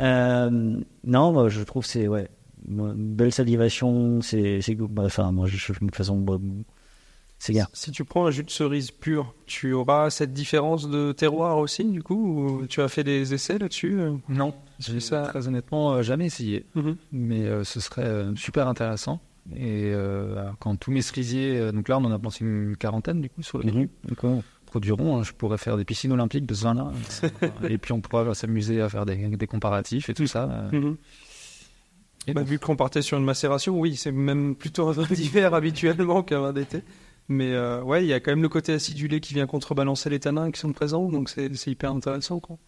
Euh, non, moi, je trouve que c'est ouais, une belle salivation. C'est, c'est, bah, enfin, moi, je, je- de toute façon, bah, c'est bien. Si tu prends un jus de cerise pur, tu auras cette différence de terroir aussi, du coup ou Tu as fait des essais là-dessus euh? Non, j'ai ça très honnêtement euh, jamais essayé. Mhm. mais euh, ce serait euh, super intéressant. Et euh, quand tous mes cerisiers, euh, donc là on en a pensé une quarantaine du coup sur le menu, produiront, hein, je pourrais faire des piscines olympiques de ce vin-là. et puis on pourra s'amuser à faire des, des comparatifs et tout ça. Mhm. Et Bah, vu qu'on partait sur une macération, oui, c'est même plutôt un vin d'hiver habituellement qu'un vin d'été. Mais euh, ouais, il y a quand même le côté acidulé qui vient contrebalancer les tanins qui sont présents, donc c'est hyper intéressant. Quoi.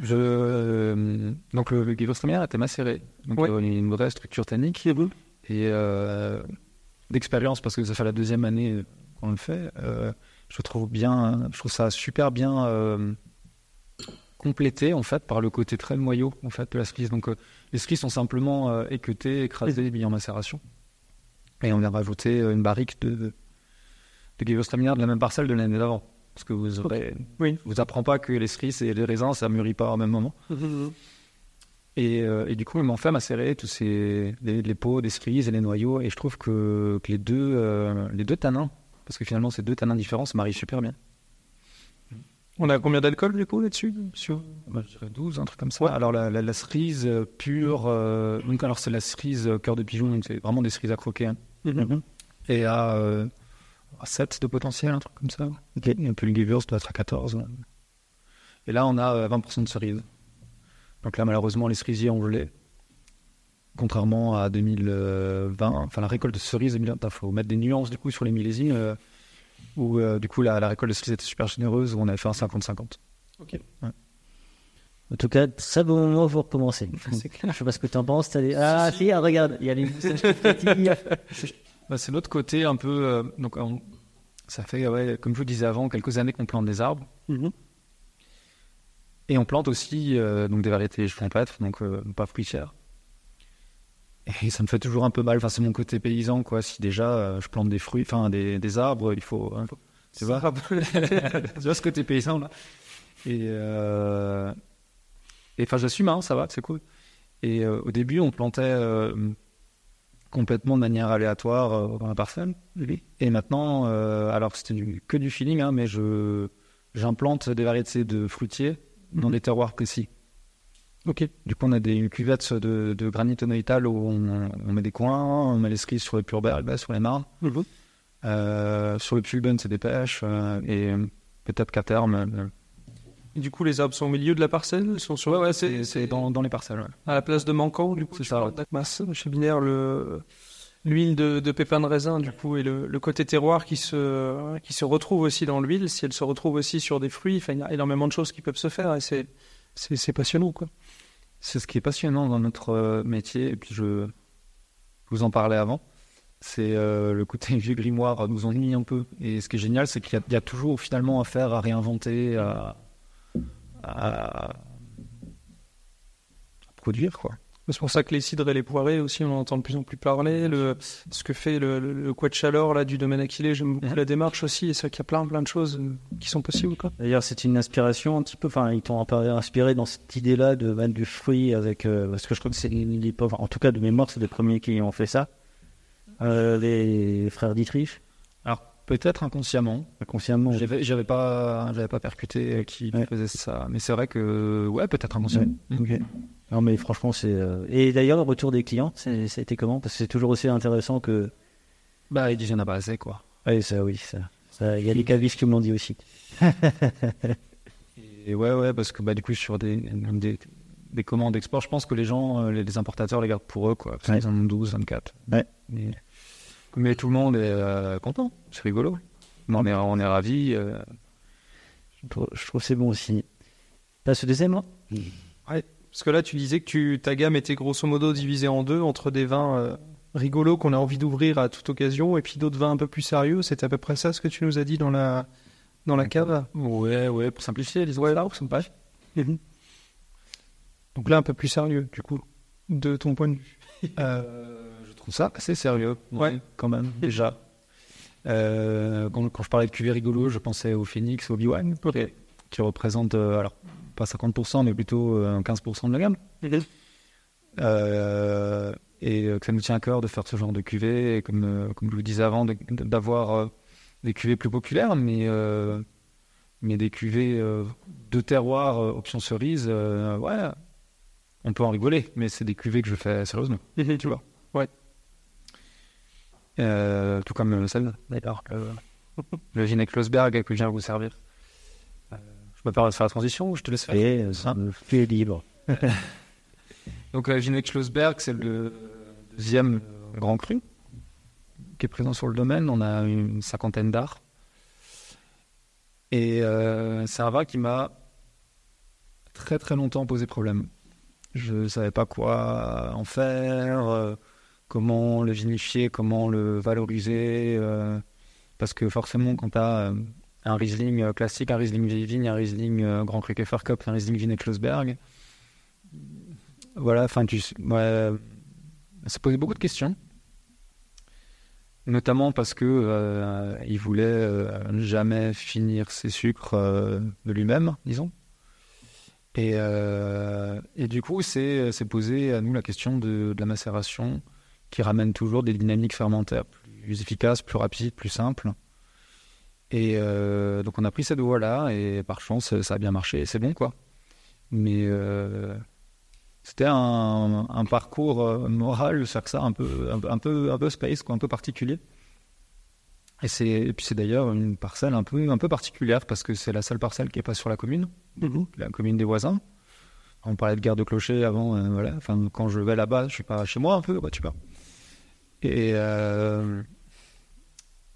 Je, euh, donc le, le était macéré. Donc Ouais. euh, il y a une vraie structure tannique. Et euh, d'expérience, parce que ça fait la deuxième année qu'on le fait, euh, je trouve bien, je trouve ça super bien euh, complété en fait par le côté très noyau en fait de la cerise. Donc euh, les cerises sont simplement euh, équeutées, écrasées, mis en macération. Et on vient rajouter euh, une barrique de, de Gewürztraminer de la même parcelle de l'année d'avant. Parce que vous aurez, Oui. vous apprend pas que les cerises et les raisins ça mûrit pas au même moment. Et, euh, et du coup, ils m'ont fait macérer tous ces les, les peaux des cerises et les noyaux. Et je trouve que, que les deux euh, les deux tanins, parce que finalement ces deux tanins différents se marient super bien. On a combien d'alcool du coup là-dessus sur... Bah, je dirais 12, un truc comme ça. Alors la, la, la cerise euh, pure, euh, donc alors c'est la cerise euh, cœur de pigeon, donc c'est vraiment des cerises à croquer. hein. Mhm. Et à, euh, à 7 de potentiel, un truc comme ça. Et puis le Gewürz doit être à 14. ouais. Et là, on a euh, 20% de cerises. Donc là, malheureusement, les cerisiers ont gelé. Contrairement à 2020, enfin la récolte de cerises 2020, il faut mettre des nuances du coup sur les millésimes, euh, où euh, du coup la, la récolte de cerises était super généreuse, où on avait fait un 50-50. Ok. En tout cas, très bon moment pour recommencer. C'est clair. Je sais pas ce que tu en penses. des- Ah, si, ah, regarde, il y a les moustaches qui pétillent. Bah, c'est l'autre côté un peu. euh, donc, on- ça fait, ouais, comme je vous disais avant, quelques années qu'on plante des arbres. Mhm. Et on plante aussi euh, donc des variétés champêtres, donc euh, pas fruitières. Et ça me fait toujours un peu mal. Enfin, c'est mon côté paysan, quoi. Si déjà euh, je plante des fruits, enfin des, des arbres, il faut. hein, tu vois, tu vois ce côté paysan là. Et euh, et enfin, j'assume, hein, ça va, c'est cool. Et euh, au début, on plantait euh, complètement de manière aléatoire dans la parcelle. Et maintenant, alors c'était du- que du feeling, hein, mais je j'implante des variétés de fruitiers dans des terroirs précis. Ok. Du coup, on a des une cuvette de, de granit onoïtal où on, on met des coins, on met les cerises sur les purberges, sur les marnes. Mhm. Euh, sur le pulben, c'est des pêches. euh, et peut-être qu'à terme. euh, Et du coup, les arbres sont au milieu de la parcelle Ils sont sur... ouais, ouais, c'est dans, dans les parcelles. ouais. à la place de manquant, du coup, C'est ça, ouais. chez Binaire, le l'huile de, de pépins de raisin, du coup, et le, le côté terroir qui se qui se retrouve aussi dans l'huile. Si elle se retrouve aussi sur des fruits, enfin, il y a énormément de choses qui peuvent se faire, et c'est c'est c'est passionnant, quoi. C'est ce qui est passionnant dans notre euh, métier, et puis je, vous en parlais avant, c'est euh, le côté vieux grimoire nous ennuie un peu. Et ce qui est génial, c'est qu'il y, a- toujours finalement à faire, à réinventer, à produire, quoi. C'est pour ça que les cidres et les poirées aussi, on en entend de plus en plus parler. Le, ce que fait le, le, le Quetchalor, là, du domaine Aquilé, j'aime beaucoup Mhm. la démarche aussi, et c'est vrai qu'il y a plein, plein de choses euh, qui sont possibles, quoi. D'ailleurs, c'est une inspiration un petit peu. Enfin, ils t'ont inspiré dans cette idée-là de mettre du fruit avec. euh, parce que je crois que c'est les pauvres. En tout cas, de mémoire, c'est les premiers qui ont fait ça. Euh, les frères Dietrich, peut-être inconsciemment, inconsciemment. j'avais j'avais pas, j'avais pas percuté qui Ouais. faisait ça, mais c'est vrai que, ouais, peut-être inconsciemment. Ok. Non, mais franchement, c'est. euh, Et d'ailleurs, le retour des clients, c'est- ça a été comment? Parce que c'est toujours aussi intéressant que. Bah, il dit, il y en a pas assez, quoi. Oui, ça, oui, ça. Il y a des cavistes qui me l'ont dit aussi. Et ouais, ouais, parce que bah, du coup, sur des, des, des commandes d'export, je pense que les gens, euh, les, les importateurs les gardent pour eux, quoi. Parce Ouais. qu'ils en ont 12, 24. Ouais. Mais tout le monde est euh, content. C'est rigolo. On est, on est ravis. euh. Je trouve, que c'est bon aussi. Passe au deuxième, hein Parce que là, tu disais que tu, ta gamme était grosso modo divisée en deux entre des vins euh, rigolos qu'on a envie d'ouvrir à toute occasion et puis d'autres vins un peu plus sérieux. C'est à peu près ça ce que tu nous as dit dans la, dans la cave? Ouais, ouais, pour simplifier, disons ouais, là, ça me paraît. Donc là, un peu plus sérieux, du coup, de ton point de vue. Euh, trouve ça assez sérieux, Ouais. quand même, déjà. Euh, quand, quand je parlais de cuvée rigolo, je pensais au Phoenix, au B1, qui représente, euh, alors, pas 50%, mais plutôt euh, 15% de la gamme. Euh, et euh, que ça nous tient à cœur de faire ce genre de cuvée, et comme, euh, comme je vous disais avant, de- d'avoir euh, des cuvées plus populaires, mais, euh, mais des cuvées euh, de terroir, euh, option cerise, euh, ouais, on peut en rigoler, mais c'est des cuvées que je fais sérieusement, tu vois. Ouais. Euh, tout comme celle d'ailleurs, le, le Vinek Losberg que je viens vous servir. Euh, je me permets de faire la transition ou je te laisse faire? Et euh, ça me fait libre. Donc, euh, Vinek Schlossberg, c'est le deuxième grand cru qui est présent sur le domaine. On a une cinquantaine d'arts. Et euh, c'est un vin qui m'a très très longtemps posé problème. Je ne savais pas quoi en faire, comment le vinifier, comment le valoriser. euh, parce que forcément, quand tu as un Riesling euh, classique, un Riesling vieille vigne, un Riesling euh, Grand Cru Cup, un Riesling Vinet Klosberg, voilà, enfin, tu, ça posait beaucoup de questions. Notamment parce que euh, il voulait euh, jamais finir ses sucres euh, de lui-même, disons. Et, euh, et du coup, c'est posé à nous la question de la macération qui ramène toujours des dynamiques fermentaires plus efficaces, plus rapides, plus simples. Et euh, donc on a pris cette voie-là et par chance ça a bien marché et c'est bon quoi. Mais euh, c'était un, un parcours euh, moral, faire ça un peu, un, peu- un peu, un peu space, quoi, un peu particulier. Et, c'est, puis c'est d'ailleurs une parcelle un peu, un peu particulière parce que c'est la seule parcelle qui est pas sur la commune, la commune des voisins. On parlait de guerre de clocher avant, euh, voilà. Enfin, quand je vais là-bas, je suis pas chez moi un peu, bah, tu vois. Et, euh,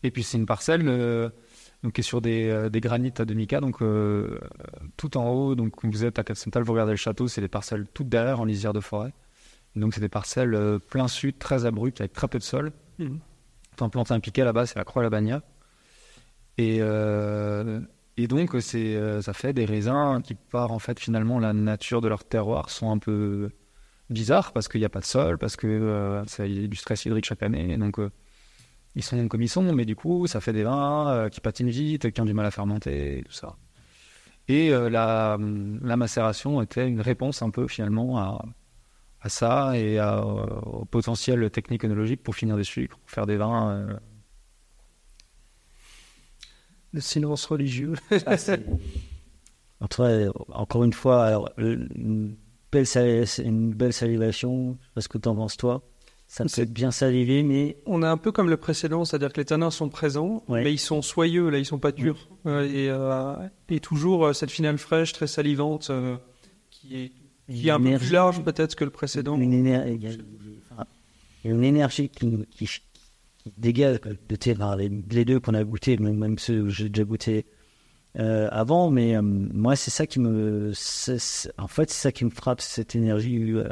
et puis c'est une parcelle euh, donc, qui est sur des, euh, des granites à demi-cas, donc euh, tout en haut. Donc quand vous êtes à Katzenthal, vous regardez le château, c'est des parcelles toutes derrière en lisière de forêt. Donc c'est des parcelles plein sud, très abruptes, avec très peu de sol. Mhm. T'en plantes un piquet là-bas, c'est la croix la bagna. Et, et donc c'est, ça fait des raisins qui, par en fait finalement la nature de leur terroir, sont un peu bizarres parce qu'il n'y a pas de sol, parce que euh, ça- il y a du stress hydrique chaque année. Et donc euh, ils sont comme ils sont, mais du coup ça fait des vins euh, qui patinent vite, qui ont du mal à fermenter, et tout ça. Et euh, la, la macération était une réponse un peu finalement à, à ça et à, au potentiel technique œnologique pour finir des sucres, pour faire des vins. euh, Le silence religieux. Entre, euh, encore une fois, alors, belle une belle salivation, parce que t'en penses toi. Ça peut être bien salivé, mais On est un peu comme le précédent, c'est-à-dire que les tanins sont présents, Ouais. mais ils sont soyeux, là, ils sont pas durs. Euh, et, euh, et toujours euh, cette finale fraîche, très salivante, qui est, qui est un peu plus large peut-être que le précédent. une, énergie qui, qui, qui dégage de vins. Les, les deux qu'on a goûté, même, même ceux que j'ai déjà goûté euh, avant, mais euh, moi c'est ça qui me, en fait c'est ça qui me frappe, cette énergie. Euh,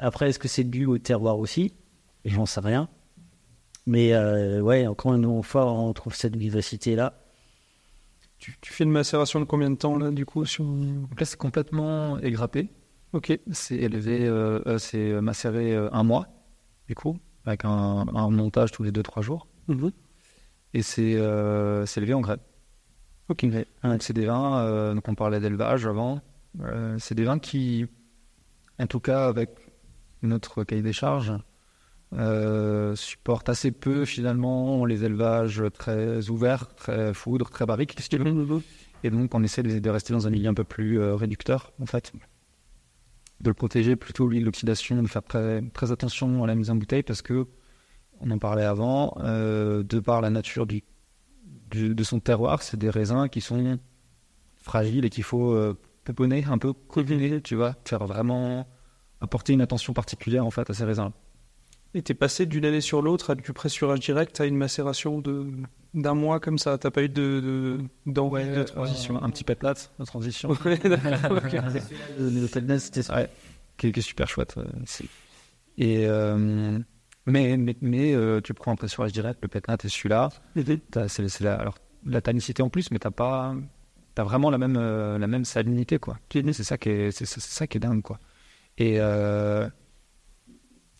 Après, est-ce que c'est dû au terroir aussi? J'en sais rien. Mais euh, ouais, encore une fois, on trouve cette vivacité là. Tu, tu fais une macération de combien de temps là, du coup sur... Donc là, c'est complètement égrappé. Ok. C'est élevé, euh, euh, c'est macéré euh, un mois, du coup, avec un, un montage tous les 2-3 jours. Mhm. Et c'est euh, élevé en grès. Ok. Donc c'est des vins, euh, donc on parlait d'élevage avant, Euh, c'est des vins qui, en tout cas avec notre cahier des charges, euh, supportent assez peu finalement les élevages très ouverts, très foudre, très barriques. Mhm. Et donc, on essaie de, de rester dans un milieu un peu plus euh, réducteur, en fait. De le protéger plutôt, lui, de l'oxydation, de faire très, très attention à la mise en bouteille parce que, on en parlait avant, euh, de par la nature du, du- de son terroir, c'est des raisins qui sont fragiles et qu'il faut euh, peponner, un peu couviner, tu vois, faire vraiment apporter une attention particulière, en fait, à ces raisins. Et t'es passé d'une année sur l'autre à du pressurage direct à une macération de d'un mois comme ça? T'as pas eu de de, d'envie de transition. Un petit pet de transition. Le, c'était ça. Ouais, qui, est- super chouette. euh, Et euh, mais mais, mais euh, tu prends un pressurage direct, le pétnat est celui-là. C'est la, alors la tannicité en plus, mais t'as pas, t'as vraiment la même euh, la même salinité quoi. C'est ça qui est c'est ça qui est dingue quoi. Et euh,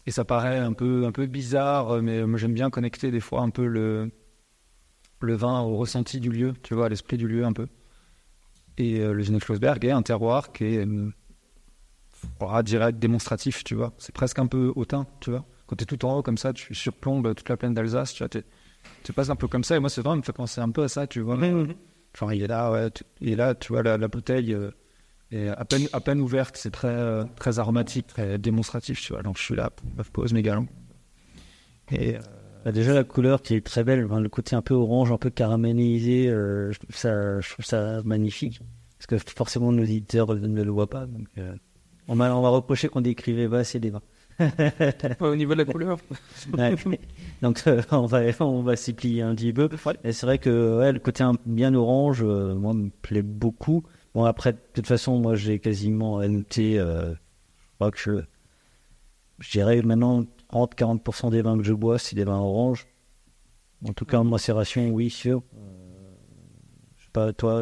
et ça paraît un peu un peu bizarre, mais j'aime bien connecter des fois un peu le le vin au ressenti du lieu, tu vois, à l'esprit du lieu un peu. Et le Schlossberg est un terroir qui est froid, direct, démonstratif, tu vois. C'est presque un peu hautain, tu vois. Quand tu es tout en haut comme ça, tu surplombes toute la plaine d'Alsace, tu vois. t'es- Tu passes un peu comme ça, et moi, c'est vrai, il me fait penser un peu à ça, tu vois. Genre, il est là, ouais, tu- et là, tu vois, la, la bouteille euh, est à peine, à peine ouverte, c'est très, euh, très aromatique, très démonstratif, tu vois. Donc, je suis là, je pose mes galons. Et euh, Bah, déjà la couleur qui est très belle, enfin, le côté un peu orange, un peu caramélisé, euh, je, trouve ça, je trouve ça magnifique. Parce que forcément nos auditeurs ne le voient pas. Donc, euh, on m'a on m'a reproché qu'on décrivait pas assez des vins. au niveau de la couleur. Ouais. Donc euh, on va on va s'y plier un petit peu. Et c'est vrai que ouais, le côté un- bien orange, euh, moi me plaît beaucoup. Bon après de toute façon moi j'ai quasiment noté, euh, je crois que je, je dirais maintenant 30-40% des vins que je bois c'est des vins oranges. En tout cas en macération oui sûr. Euh, je sais pas toi.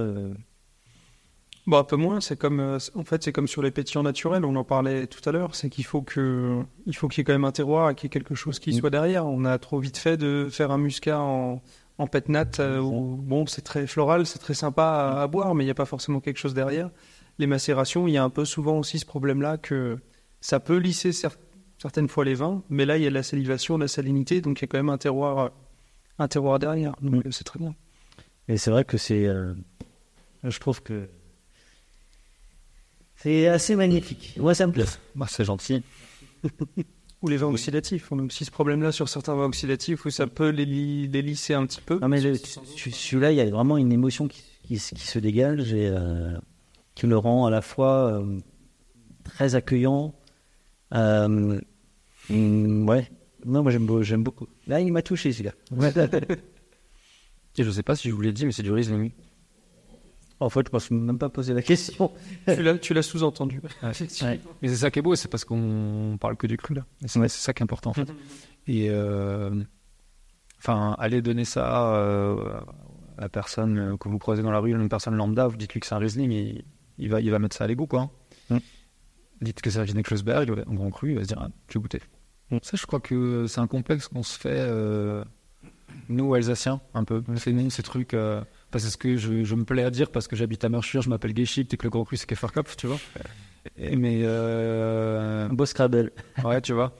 Bon, un peu moins. C'est comme, euh, en fait, c'est comme sur les pétillants naturels. On en parlait tout à l'heure. C'est qu'il faut que, il faut qu'il y ait quand même un terroir et qu'il y ait quelque chose qui Mm. soit derrière. On a trop vite fait de faire un muscat en, en pet nat euh, où, bon, c'est très floral, c'est très sympa à, à boire, mais il n'y a pas forcément quelque chose derrière. Les macérations, il y a un peu souvent aussi ce problème-là que ça peut lisser cer- certaines fois les vins, mais là, il y a de la salivation, de la salinité, donc il y a quand même un terroir, un terroir derrière. Donc Mm. euh, c'est très bien. Et c'est vrai que c'est. euh, je trouve que. C'est assez magnifique. Moi, ça me plaît. Bah, c'est gentil. Ou les vins oxydatifs. On a aussi ce problème-là sur certains vins oxydatifs où ça peut les, li- les lisser un petit peu. Non, mais celui-là, il y a vraiment une émotion qui, qui, se- qui se dégage et euh, qui le rend à la fois euh, très accueillant. Euh, ouais. Non, moi, j'aime, beau- j'aime beaucoup. Là, il m'a touché, celui-là. Et je sais pas si je vous l'ai dit, mais c'est du Riesling. En fait, je pense même pas poser la question. tu l'as, sous-entendu. Ouais. Mais c'est ça qui est beau, c'est parce qu'on parle que du cru là. C'est ça qui est important en fait. Et euh, enfin, allez donner ça euh, à la personne euh, que vous croisez dans la rue, une personne lambda, vous dites-lui que c'est un Riesling, il va, il va mettre ça à l'égout quoi. Mm. Dites que c'est un Schlossberg, en grand cru, il va se dire, ah, je vais goûter. Ça, je crois que c'est un complexe qu'on se fait, euh, nous, Alsaciens, un peu. C'est nous, ces trucs. Parce que c'est ce que je, je me plais à dire parce que j'habite à Merschur, je m'appelle Geschicht et que le grand cru c'est Keferkopf, tu vois. Et, mais. Euh, beau Scrabble. ouais, tu vois.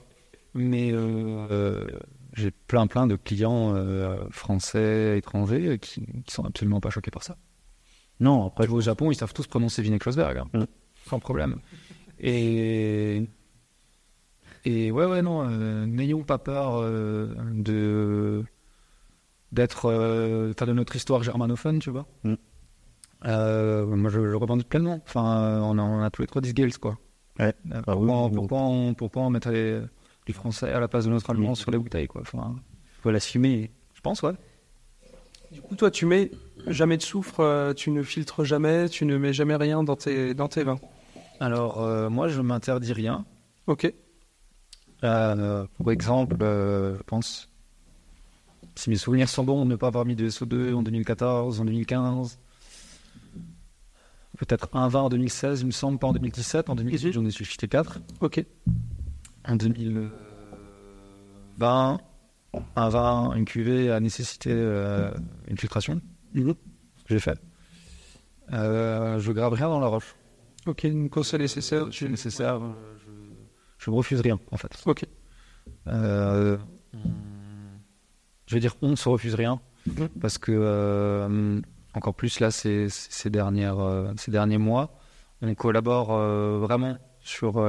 Mais euh, euh, j'ai plein, plein de clients euh, français, étrangers qui, qui sont absolument pas choqués par ça. Non, après, Tu vas au Japon, ils savent tous prononcer Vinek Schlossberg, hein. Mm. sans problème. Et. Et ouais, ouais, non, euh, n'ayons pas peur euh, de d'être, euh, de notre histoire germanophone, tu vois. Mm. Euh, moi, je le revendique pleinement. Enfin, euh, on a, on a tous les trois des Gales, quoi. Ouais. Euh, Ah oui, pourquoi, oui, pourquoi, on, pourquoi on mettrait les- du français à la place de notre allemand sur les bouteilles, quoi. Enfin, faut l'assumer. je pense, ouais. Du coup, toi, tu mets jamais de soufre, tu ne filtres jamais, tu ne mets jamais rien dans tes, dans tes vins. Alors, euh, moi, je m'interdis rien. Ok. Euh, pour exemple, euh, je pense, si mes souvenirs sont bons, ne pas avoir mis de SO2 en 2014, en 2015. Peut-être un vin en 2016, il me semble, pas en 2017. En 2018, j'en ai suscité 4. Ok. En 2020, un vin, une cuvée a nécessité euh, une filtration. Ce que j'ai fait. Euh, je grave rien dans la roche. Ok, une conseil nécessaire. C'est nécessaire. Je, je me refuse rien, en fait. Ok. Euh, je vais dire on se refuse rien parce que euh, encore plus là ces, ces dernières euh, ces derniers mois on collabore euh, vraiment sur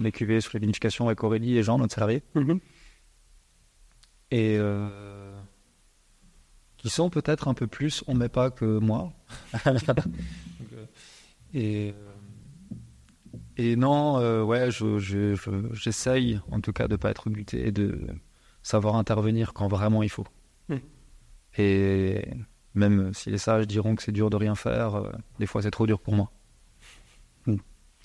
les cuvées sur les vinifications avec Aurélie et Jean notre salarié. Mhm. et qui sont peut-être un peu plus on met pas que moi. Et et non ouais je je- je- j'essaye en tout cas de pas être buté et de savoir intervenir quand vraiment il faut Mm. et même si les sages diront que c'est dur de rien faire euh, des fois c'est trop dur pour moi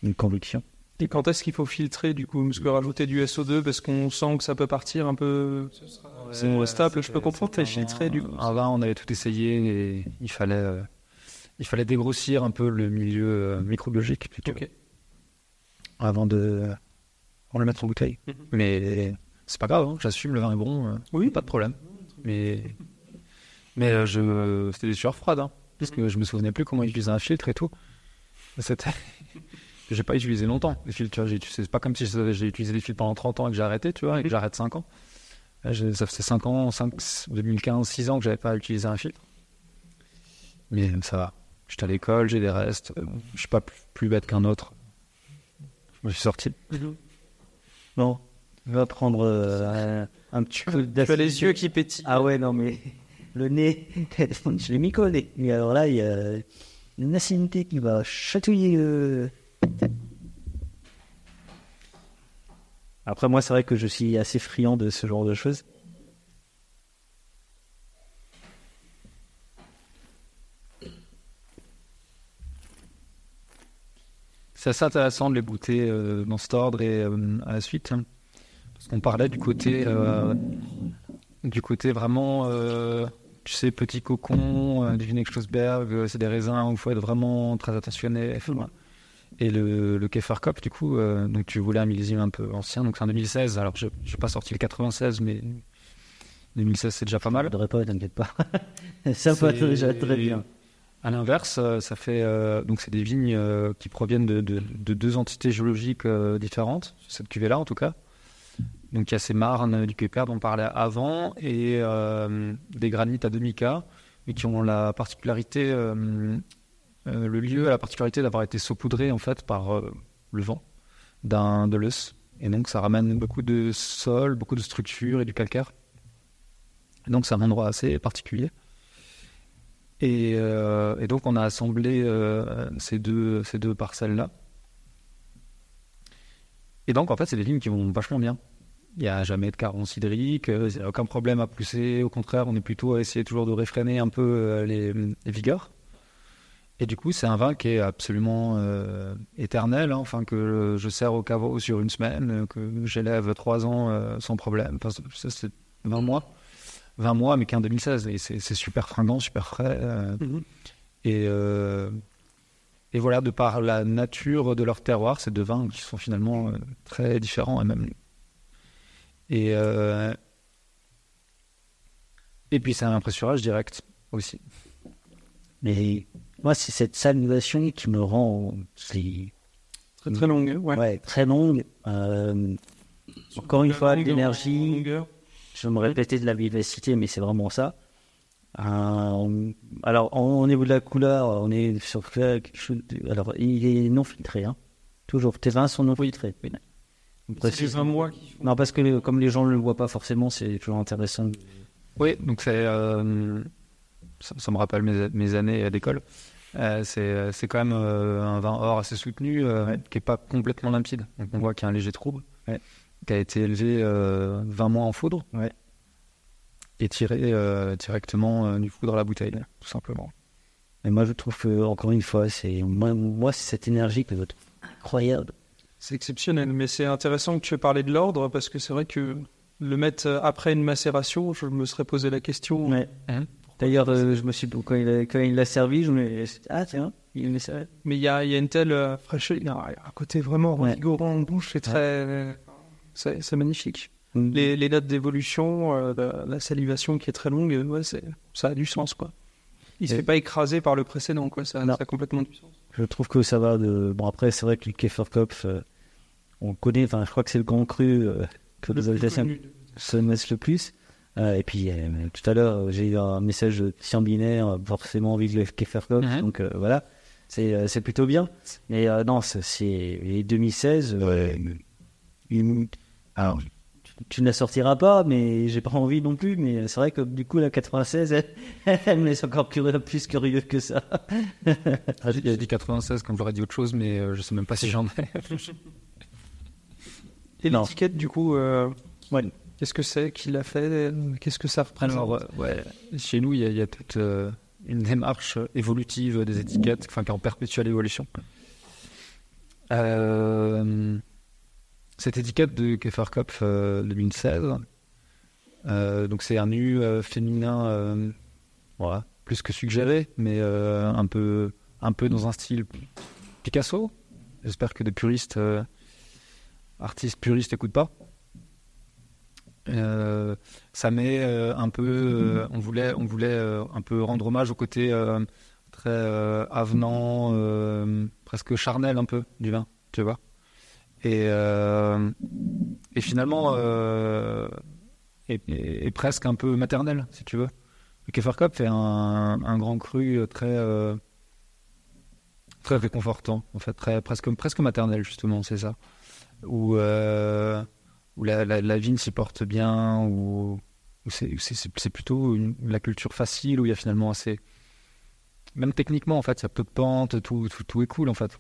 Une conviction. Et quand est-ce qu'il faut filtrer, du coup Parce que rajouter du SO2, parce qu'on sent que ça peut partir un peu c'est stable, je peux comprendre, mais filtrer, du coup. vin on avait tout essayé et il fallait euh, il fallait dégrossir un peu le milieu euh, microbiologique plutôt Ok. avant de on le mettre en bouteille. Mhm. Mais c'est pas grave, hein, j'assume, le vin est bon, euh, Oui. pas de problème. Mais mais euh, je c'était des sueurs froides, hein, parce Mhm. que je me souvenais plus comment utiliser un filtre et tout. C'était j'ai pas utilisé longtemps les filtres. tu vois, j'ai- C'est pas comme si j'ai utilisé des filtres pendant 30 ans et que j'ai arrêté, tu vois, et que j'arrête 5 ans. Là, ça faisait 5 ans, 5, 2015, 6 ans que j'avais pas utilisé un filtre. Mais ça va. J'étais à l'école, j'ai des restes. euh, Je suis pas plus, plus bête qu'un autre. Je me suis sorti. Bon, vais prendre euh, un, un petit peu Tu as les yeux qui pétillent. Ah ouais, non, mais le nez, je l'ai mis collé. Et alors là, il y a une acidité qui va chatouiller. euh, Après, moi, c'est vrai que je suis assez friand de ce genre de choses. C'est assez intéressant de les bouter euh, dans cet ordre et euh, à la suite. hein. Qu'on parlait du côté, euh, du côté vraiment, euh, tu sais, petit cocon, euh, du Schlossberg, euh, c'est des raisins où il faut être vraiment très attentionné. Et le, le Keferkopf, du coup, donc tu voulais un millésime un peu ancien, donc c'est en 2016. Alors, je n'ai pas sorti le 96, mais 2016, c'est déjà pas mal. Je devrais pas, t'inquiète pas. ça va C'est- déjà très bien. À l'inverse, ça fait euh, donc c'est des vignes euh, qui proviennent de, de- de deux entités géologiques euh, différentes, cette cuvée-là en tout cas. Donc il y a ces marnes du Quéper dont on parlait avant et euh, des granites à demi-cas, mais qui ont la particularité, euh, euh, le lieu a la particularité d'avoir été saupoudré en fait par le vent d'un de l'œuf. Et donc ça ramène beaucoup de sol, beaucoup de structures et du calcaire. Et donc c'est un endroit assez particulier. Et, donc on a assemblé ces deux, ces deux parcelles-là. Et donc en fait c'est des vignes qui vont vachement bien. Il n'y a jamais de carence hydrique, il n'y a aucun problème à pousser. Au contraire, on est plutôt à essayer toujours de réfréner un peu euh, les, les vigueurs. Et du coup, c'est un vin qui est absolument euh, éternel, hein, enfin que je sers au caveau sur une semaine, que j'élève trois ans euh, sans problème. Enfin, ça c'est 20 mois. 20 mois, mais qu'en 2016. Et c'est c'est super fringant, super frais. euh, Mhm. et, et voilà, de par la nature de leur terroir, c'est deux vins qui sont finalement très différents. Et, même... et, euh, et puis c'est un pressurage direct aussi. Mais moi, c'est cette salivation qui me rend Très très longue, ouais. ouais, très longue. Euh, encore une fois, de l'énergie. Je vais me répéter de la vivacité, mais c'est vraiment ça. Euh, alors, au au niveau de la couleur, on est sur quelque chose. de- alors, il est non filtré, hein. Toujours. Tes vins sont non filtrés. C'est les précise. 20 mois qui font. Non, parce que comme les gens ne le voient pas forcément, c'est toujours intéressant. Oui, donc c'est. euh, ça, ça me rappelle mes, mes années d'école. Euh, c'est c'est quand même euh, un vin or assez soutenu, euh, qui est pas complètement limpide. Donc on voit qu'il y a un léger trouble, Ouais. qui a été élevé euh, 20 mois en foudre Ouais. et tiré directement du foudre à la bouteille, tout simplement. Mais moi, je trouve que, encore une fois, c'est moi, moi c'est cette énergie que je trouve incroyable. C'est exceptionnel, mais c'est intéressant que tu aies parlé de l'ordre parce que c'est vrai que le mettre après une macération, je me serais posé la question. Ouais. Hein? D'ailleurs, euh, je me suis quand il a- quand il l'a servi, je me suis dit, ah tiens, il me servi. Mais il y a, y a une telle euh, fraîcheur, il y a un côté vraiment Ouais. en bouche, c'est très. C'est c'est magnifique. Mm. Les, les notes d'évolution, euh, la, la salivation qui est très longue, euh, ouais, c'est- ça a du sens, quoi. Il se fait pas écraser par le précédent, quoi. Ça, ça a complètement du sens. Je trouve que ça va de. Bon, après, c'est vrai que le Kefferkopf, euh, on connaît, enfin, je crois que c'est le grand cru euh, que les Alsaciens Connu. se mettent le plus. Euh, et puis, euh, tout à l'heure, j'ai eu un message de Tian Binaire, forcément envie de le Kefferkopf, Mhm. donc euh, voilà, c'est euh, c'est plutôt bien. Mais euh, non, c'est- c'est les 2016. euh, il- alors, tu, tu ne la sortiras pas, mais j'ai pas envie non plus. Mais c'est vrai que du coup, la 96, elle, elle me laisse encore curieux, plus curieux que ça. J'ai dit 96 comme j'aurais dit autre chose, mais euh, je sais même pas si j'en ai. Et l'étiquette, du coup, euh, Ouais. qu'est-ce que c'est Qui l'a fait Qu'est-ce que ça représente Alors, euh, ouais, chez nous, il y a, a toute euh, une démarche évolutive des étiquettes, enfin, qui est en perpétuelle évolution. Euh, cette étiquette de Keferkopf euh, 2016, euh, donc c'est un nu euh, féminin, voilà, plus que suggéré, mais un peu, un peu dans un style Picasso. J'espère que des puristes, artistes puristes, n'écoutent pas. Euh, ça met euh, un peu, euh, on voulait, on voulait un peu rendre hommage au côté très avenant, presque charnel un peu du vin, tu vois. Et, finalement, et, presque un peu maternel, si tu veux. Le Keferkopf est un, un grand cru très, très réconfortant, en fait, très, presque, presque maternel justement, c'est ça. Où euh, où la, la, la vigne s'y porte bien, où, où c'est, plutôt une- la culture facile, où il y a finalement assez. Même techniquement, en fait, il y a peu de pente, tout, tout, tout est cool, en fait.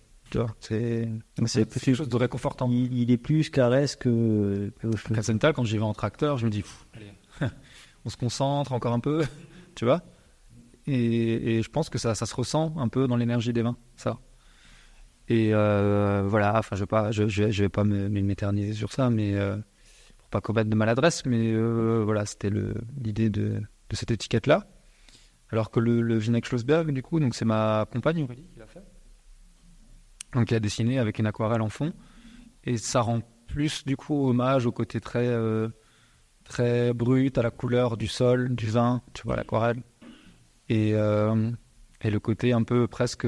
C'est quelque chose de réconfortant. Il, il est plus caresse que. que- quand j'y vais en tracteur, je me dis, Pff, allez, on se concentre encore un peu, tu vois. Et, et je pense que ça, ça se ressent un peu dans l'énergie des vins, ça. Et euh, voilà, enfin, je vais pas, je, vais, pas m'éterniser sur ça, mais euh, pour pas commettre de maladresse, mais euh, voilà, c'était l'idée de, cette étiquette-là. Alors que le, le Vinek Schlossberg, du coup, c'est ma compagne Aurélie qui l'a fait. Donc, il a dessiné avec une aquarelle en fond. Et ça rend plus, du coup, hommage au côté très, euh, très brut, à la couleur du sol, du vin, tu vois, l'aquarelle. Et le côté un peu presque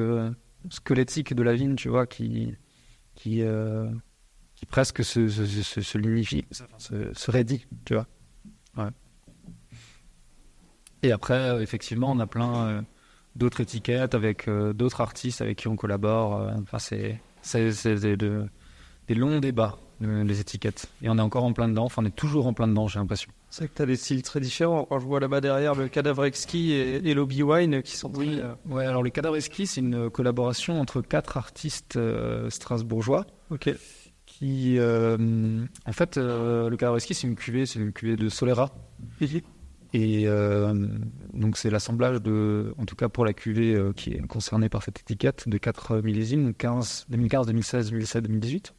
squelettique de la vigne, tu vois, qui, qui, euh, qui presque se, se, se, se lignifie, se, raidit, tu vois. Ouais. Et après, euh, effectivement, on a plein euh, d'autres étiquettes avec d'autres artistes avec qui on collabore. Enfin, c'est c'est c'est des, de- des longs débats, les étiquettes. Et on est encore en plein dedans. Enfin, on est toujours en plein dedans, j'ai l'impression. C'est vrai que tu as des styles très différents. Quand je vois là-bas derrière le cadavre exquis et, et l'Obi Wine qui sont très, euh, Ouais, alors le Cadavre Esquis, c'est une collaboration entre quatre artistes euh, strasbourgeois. Ok. Qui, euh, en fait, euh, le Cadavre Esquis, c'est une cuvée, c'est une cuvée de Solera. Et donc c'est l'assemblage de, en tout cas pour la cuvée qui est concernée par cette étiquette, de quatre millésimes, 15, 2015, 2016, 2017, 2018.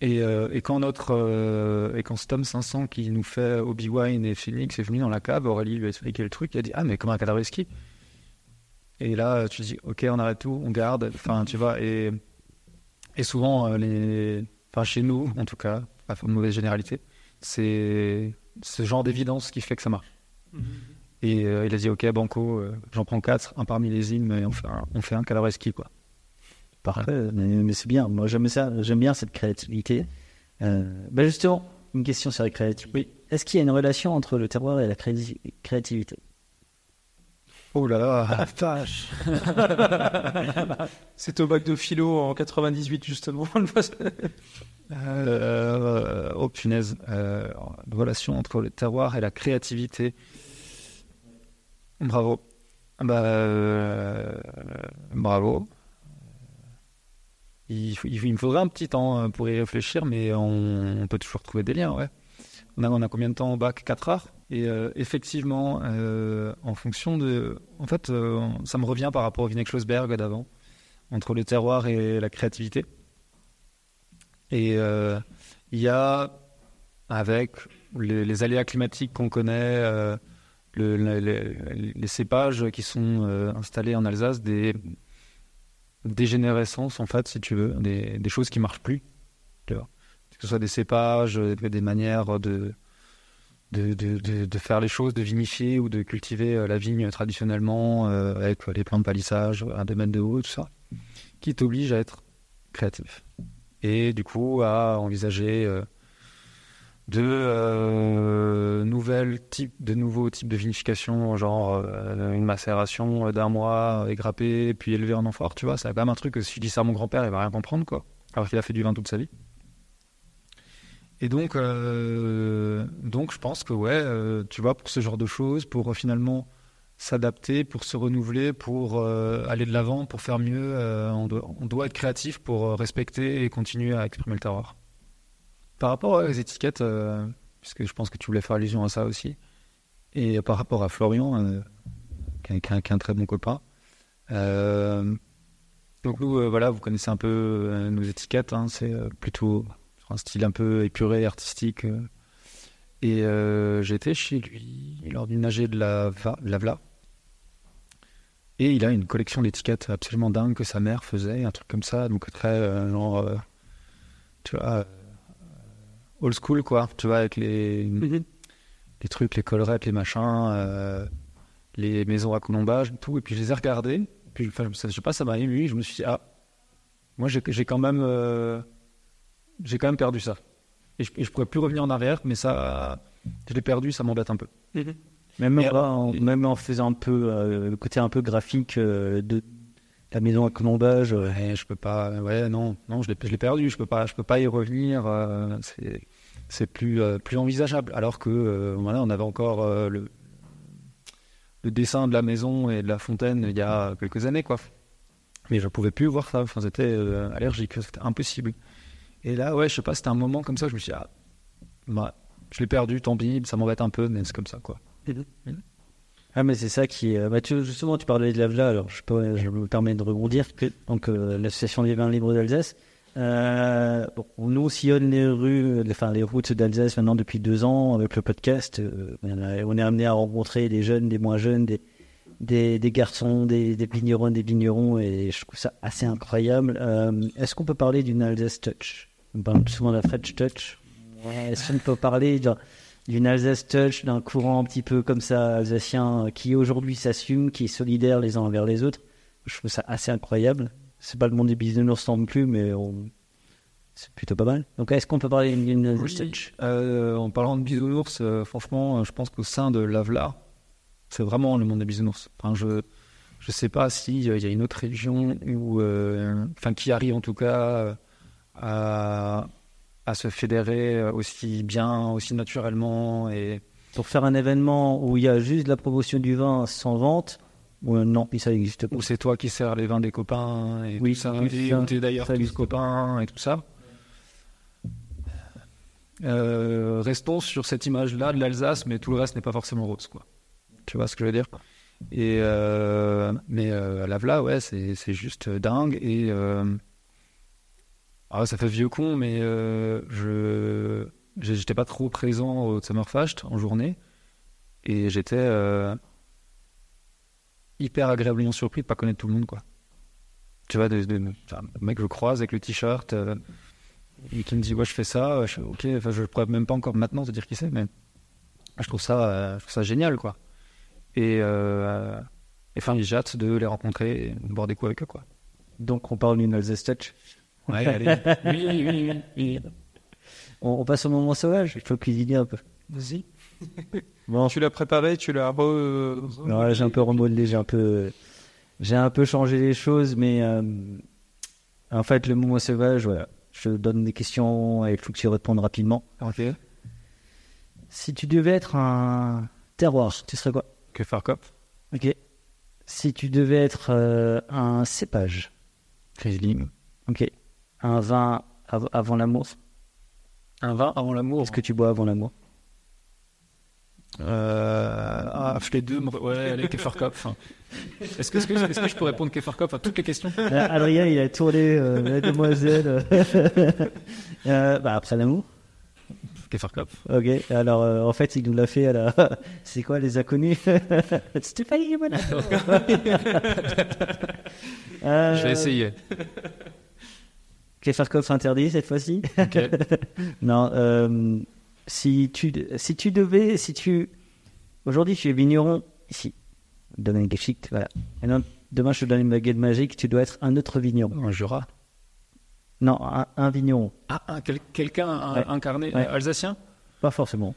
Et, euh, et quand notre euh, et quand ce tome 500 qui nous fait Obi Wine et Phoenix est venu dans la cave, Aurélie lui a expliqué le truc, il a dit ah mais comme un cadavre ski. Et là tu dis ok on arrête tout, on garde, enfin tu vois et et souvent euh, les, enfin chez nous en tout cas, pas de mauvaise généralité, c'est ce genre d'évidence qui fait que ça marche. Et euh, il a dit ok banco, j'en prends quatre, un par millésime et on fait un, on fait un quoi. Parfait, mais, mais c'est bien. Moi, j'aime ça. J'aime bien cette créativité. Euh, ben justement, une question sur la créativité. Est-ce qu'il y a une relation entre le terroir et la créati- créativité? Oh là là, Ah, vache. C'est au bac de philo en 98 justement. Euh, oh punaise, euh, relation entre le terroir et la créativité. Bravo. Bah, euh, bravo. Il, me faudrait un petit temps euh, pour y réfléchir, mais on, peut toujours trouver des liens, ouais. On a, combien de temps au bac? 4 heures? Et euh, effectivement, euh, en fonction de... En fait, ça me revient par rapport au Vinek Schlossberg d'avant, entre le terroir et la créativité. Et il y a, avec les, aléas climatiques qu'on connaît, le- le- le- les cépages qui sont installés en Alsace, des dégénérescences, en fait, si tu veux, des, des choses qui marchent plus. Que ce soit des cépages, euh, des manières de, de, de, de- faire les choses, de vinifier ou de cultiver euh, la vigne traditionnellement euh, avec les plants de palissage, un domaine de haut, tout ça, qui t'oblige à être créatif et du coup à envisager de euh, nouvelles types, de nouveaux types de vinification, genre euh, une macération d'un mois égrappée puis élevée en amphore, tu vois, c'est quand même un truc que si je dis ça à mon grand-père, il va rien comprendre quoi, alors qu'il a fait du vin toute sa vie. Et donc, euh, donc je pense que ouais, euh, tu vois, pour ce genre de choses, pour euh, finalement s'adapter, pour se renouveler, pour euh, aller de l'avant, pour faire mieux, euh, on, doit, on doit être créatif pour euh, respecter et continuer à exprimer le terroir. Par rapport aux étiquettes, euh, puisque je pense que tu voulais faire allusion à ça aussi, et par rapport à Florian, euh, qui, est- un- très bon copain, euh, donc nous, voilà, vous connaissez un peu nos étiquettes, hein, c'est plutôt sur un style un peu épuré, artistique. et j'étais chez lui lors d'une AG de la, de la VLA. Et il a une collection d'étiquettes absolument dingue que sa mère faisait, un truc comme ça, donc très genre, tu vois, old school quoi, tu vois, avec les, les trucs, les collerettes, les machins, euh, les maisons à colombage, tout. Et puis je les ai regardés, puis enfin, je sais pas, ça m'a ému, je me suis dit, ah, moi j'ai quand même, euh, j'ai quand même perdu ça. Et je, je pourrais plus revenir en arrière, mais ça, je l'ai perdu, ça m'embête un peu. Même, Et- en, même en faisant un peu euh, le côté un peu graphique euh, de la maison à colombage. euh, Ouais, je peux pas. Ouais, non, non, je l'ai, perdu. Je peux pas, je peux pas y revenir. c'est, c'est plus, euh, plus envisageable. Alors que, euh, voilà, on avait encore euh, le, le dessin de la maison et de la fontaine il y a quelques années, quoi. Mais je pouvais plus voir ça. Enfin, c'était allergique, c'était impossible. Et là, ouais, je sais pas, c'était un moment comme ça, je me suis dit, ah, bah, je l'ai perdu, tant pis, ça m'embête un peu, mais c'est comme ça, quoi. Ah mais c'est ça qui justement tu parlais de l'AVLA, alors je, peux, je me permets de rebondir. Donc euh, l'association des vins libres d'Alsace. Euh, nous on sillonne les rues, euh, enfin les routes d'Alsace maintenant depuis deux ans avec le podcast. Euh, on, est amené à rencontrer des jeunes, des moins jeunes, des, garçons, des, vignerons, des vignerons et je trouve ça assez incroyable. Euh, Est-ce qu'on peut parler d'une Alsace Touch? On parle souvent de la French Touch. Est-ce qu'on peut parler d'un- d'une Alsace Touch, d'un courant un petit peu comme ça alsacien qui aujourd'hui s'assume, qui est solidaire les uns envers les autres? Je trouve ça assez incroyable. C'est pas le monde des bisounours non plus, mais on... c'est plutôt pas mal. Donc est-ce qu'on peut parler d'une Touch Euh, en parlant de bisounours, euh, franchement, euh, je pense qu'au sein de l'Avla, c'est vraiment le monde des bisounours. Enfin, je je sais pas s'il y a une autre région où, enfin, qui arrive en tout cas à à se fédérer aussi bien, aussi naturellement et Pour faire un événement où il y a juste la promotion du vin sans vente, ou euh, non, ça n'existe pas. où c'est toi qui sers les vins des copains et Oui, tout ça, oui, ça, t'es d'ailleurs tous copains et tout ça. Euh, restons sur cette image-là de l'Alsace, mais tout le reste n'est pas forcément rose, quoi. Tu vois ce que je veux dire? Et euh, mais euh, l'Avla, ouais, c'est juste dingue et ah, ça fait vieux con, mais je j'étais pas trop présent au Summerfest en journée et j'étais hyper agréablement surpris de pas connaître tout le monde, quoi. Tu vois, de, le mec que je croise avec le t-shirt euh, et qui me dit ouais je fais ça, je fais, ok, enfin je pourrais même pas encore maintenant te dire qui c'est, mais je trouve ça, euh, je trouve ça génial, quoi. Et euh, et enfin j'ai hâte de les rencontrer et de boire des coups avec eux, quoi. Donc on parle d'une Touch. Ouais, allez. Oui, oui, oui, oui, oui. On, on passe au moment sauvage, il faut cuisiner un peu. Vas-y. Bon, Tu l'as préparé, tu l'as. re- là, j'ai un peu remodelé, j'ai un peu, j'ai un peu changé les choses, mais euh, en fait, le moment sauvage, voilà. Je donne des questions et il faut que tu répondes rapidement. Ok. Si tu devais être un terroir, tu serais quoi? Que faire cop Ok. Si tu devais être euh, un cépage, Riesling. ok. Un vin av- avant l'amour. Un vin avant l'amour. Qu'est-ce que tu bois avant l'amour? Euh, ah, les deux, me- ouais, allez, Kefarkopf. Est-ce que, est-ce que, est-ce que je peux répondre Kefarkopf à toutes les questions? Euh, Adrien, il a tourné euh, la demoiselle. Euh, bah, après l'amour. Kefarkopf. Ok, alors euh, en fait, il nous l'a fait à la. C'est quoi les inconnus Stéphanie voilà. Je vais essayer. Kefarkov interdit cette fois-ci Ok. Non, euh, si, tu, si tu devais. Si tu... Aujourd'hui, tu es vigneron ici, domaine Geschicht, voilà. Et non, demain, je te donne une baguette magique, tu dois être un autre vigneron. Un Jura. Non, un, un vigneron, Ah, un- quel- quelqu'un un- Ouais. incarné Ouais. alsacien? Pas forcément.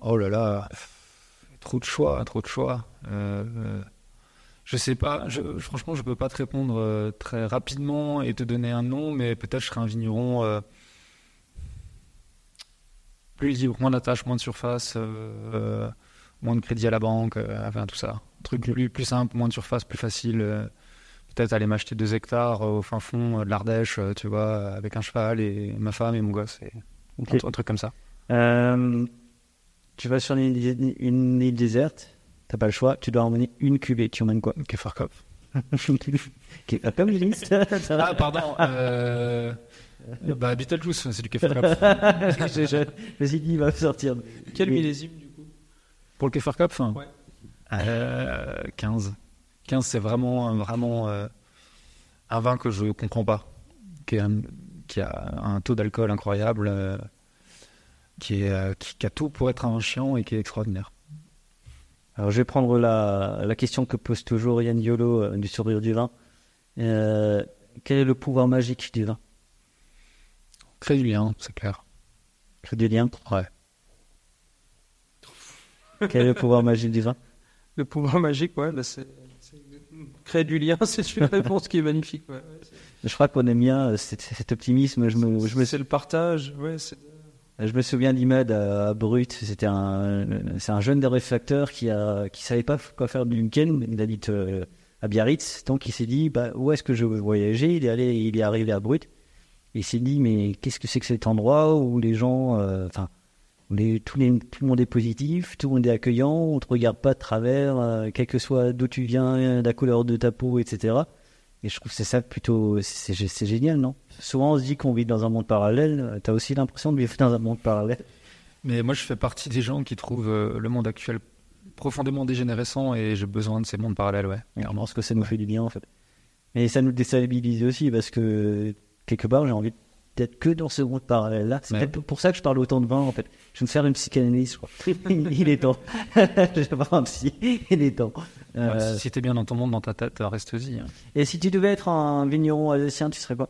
Oh là là, trop de choix, trop de choix. Euh, euh, je sais pas, je, franchement, je peux pas te répondre euh, très rapidement et te donner un nom, mais peut-être je serai un vigneron euh, plus libre, moins d'attache, moins de surface, euh, euh, moins de crédit à la banque, euh, enfin tout ça. Un truc plus, plus simple, moins de surface, plus facile. peut-être aller m'acheter deux hectares au fin fond de l'Ardèche, tu vois, avec un cheval et ma femme et mon gosse. Et Ok. un, tr- un truc comme ça. Tu vas sur une île, une île déserte, t'as pas le choix, tu dois emmener une cuvée, tu emmènes quoi? Kefarkov. Dis, ça va. Ah, pardon. Euh... bah, Beetlejuice, c'est du Kefarkov. je, je, je me suis dit, il va sortir. Quel Oui. millésime du coup? Pour le Ouais. euh, 15. 15, c'est vraiment, vraiment euh, un vin que je comprends pas. Qui, est un- qui a un taux d'alcool incroyable, euh, qui, est, euh, qui, qui a tout pour être un vin chiant et qui est extraordinaire. Alors, je vais prendre la, la question que pose toujours Yann Yolo euh, du sourire du vin. Euh, quel est le pouvoir magique du vin? Crée du lien, c'est clair. Crée du lien Ouais. Quel est le pouvoir magique du vin Le pouvoir magique, ouais, bah c'est. Créer du lien, c'est une réponse qui est magnifique. Ouais. Je crois qu'on aime bien euh, cet, cet optimisme. Je me, je me, c'est le partage, ouais. c'est- je me souviens d'Imad à, à Brut. C'était un, c'est un jeune des réfracteurs qui a, qui savait pas quoi faire du week-end. Il a dit te, à Biarritz. Donc il s'est dit, bah, où est-ce que je veux voyager? Il est allé, il est arrivé à Brut. Il s'est dit, mais qu'est-ce que c'est que cet endroit où les gens, euh, enfin, où les, tous les, tout le monde est positif, tout le monde est accueillant, on te regarde pas de travers, euh, quel que soit d'où tu viens, la couleur de ta peau, etc. Et je trouve que c'est ça plutôt, c'est c'est génial, non? Souvent on se dit qu'on vit dans un monde parallèle. T'as aussi l'impression de vivre dans un monde parallèle. Mais moi, je fais partie des gens qui trouvent euh, le monde actuel profondément dégénérescent et j'ai besoin de ces mondes parallèles, ouais. Alors, parce que ça nous fait du bien, en fait. Mais ça nous déstabilise aussi parce que quelque part, j'ai envie d'être que dans ce monde parallèle-là. C'est Ouais. peut-être pour ça que je parle autant de vin, en fait. Je vais me faire une psychanalyse, je crois. il est temps. je vais voir un psy. Il est temps. Euh, Ouais, si t'es bien dans ton monde, dans ta tête, reste-y. hein. Et si tu devais être un vigneron alsacien, tu serais quoi?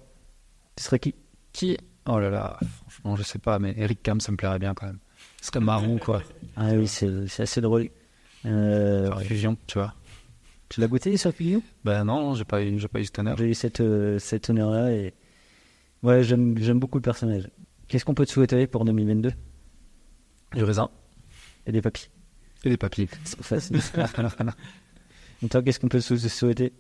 Tu serais qui? Qui? Oh là là, franchement, je sais pas, mais Eric Cam, ça me plairait bien quand même. Ce serait marrant, quoi. Ah oui, c'est assez drôle. Euh, Fusion, tu vois. tu l'as goûté, sur Fusion? Ben non, j'ai pas eu, j'ai pas eu cet honneur. J'ai eu cette, euh, cet honneur-là et ouais, j'aime j'aime beaucoup le personnage. Qu'est-ce qu'on peut te souhaiter pour 2022 Du raisin Et des papiers. et des papiers. C'est facile. Et toi, qu'est-ce qu'on peut se souhaiter?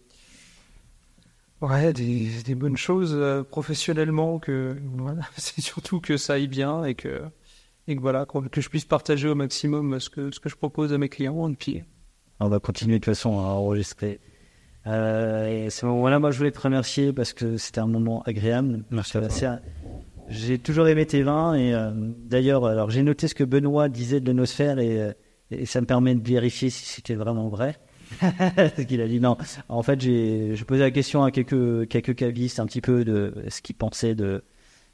Ouais, des, des bonnes choses euh, professionnellement, que voilà, c'est surtout que ça aille bien et que, et que voilà, que je puisse partager au maximum ce que, ce que je propose à mes clients. Et puis, On va continuer de toute façon à enregistrer. Euh, et ce moment-là, moi, je voulais te remercier parce que c'était un moment agréable. Merci J'ai toujours aimé tes vins et euh, d'ailleurs, alors j'ai noté ce que Benoît disait de l'Enosphère et, euh, et ça me permet de vérifier si c'était vraiment vrai. Parce qu'il a dit non. En fait, j'ai posais la question à quelques quelques cavistes un petit peu de ce qu'ils pensaient de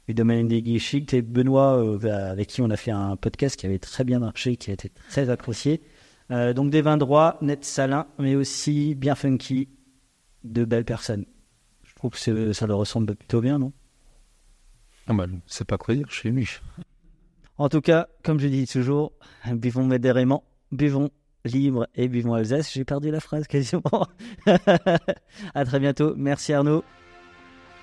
du domaine des guichicts et Benoît euh, avec qui on a fait un podcast qui avait très bien marché, qui a été très apprécié. Donc des vins droits, nets, salins, mais aussi bien funky, de belles personnes. Je trouve que c'est- ça leur ressemble plutôt bien, non? Ah bah, sais pas quoi dire, je suis ému. En tout cas, comme je dis toujours, buvons modérément, buvons libre et buvons Alsace. J'ai perdu la phrase quasiment. à très bientôt. Merci Arnaud.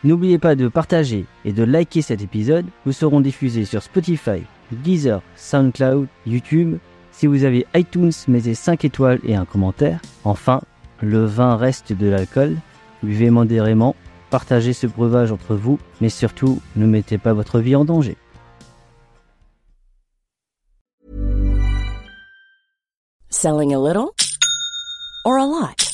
N'oubliez pas de partager et de liker cet épisode. Nous serons diffusés sur Spotify, Deezer, SoundCloud, YouTube. Si vous avez iTunes, mettez 5 étoiles et un commentaire. Enfin, le vin reste de l'alcool. Buvez modérément, partagez ce breuvage entre vous, mais surtout, ne mettez pas votre vie en danger. Selling a little or a lot?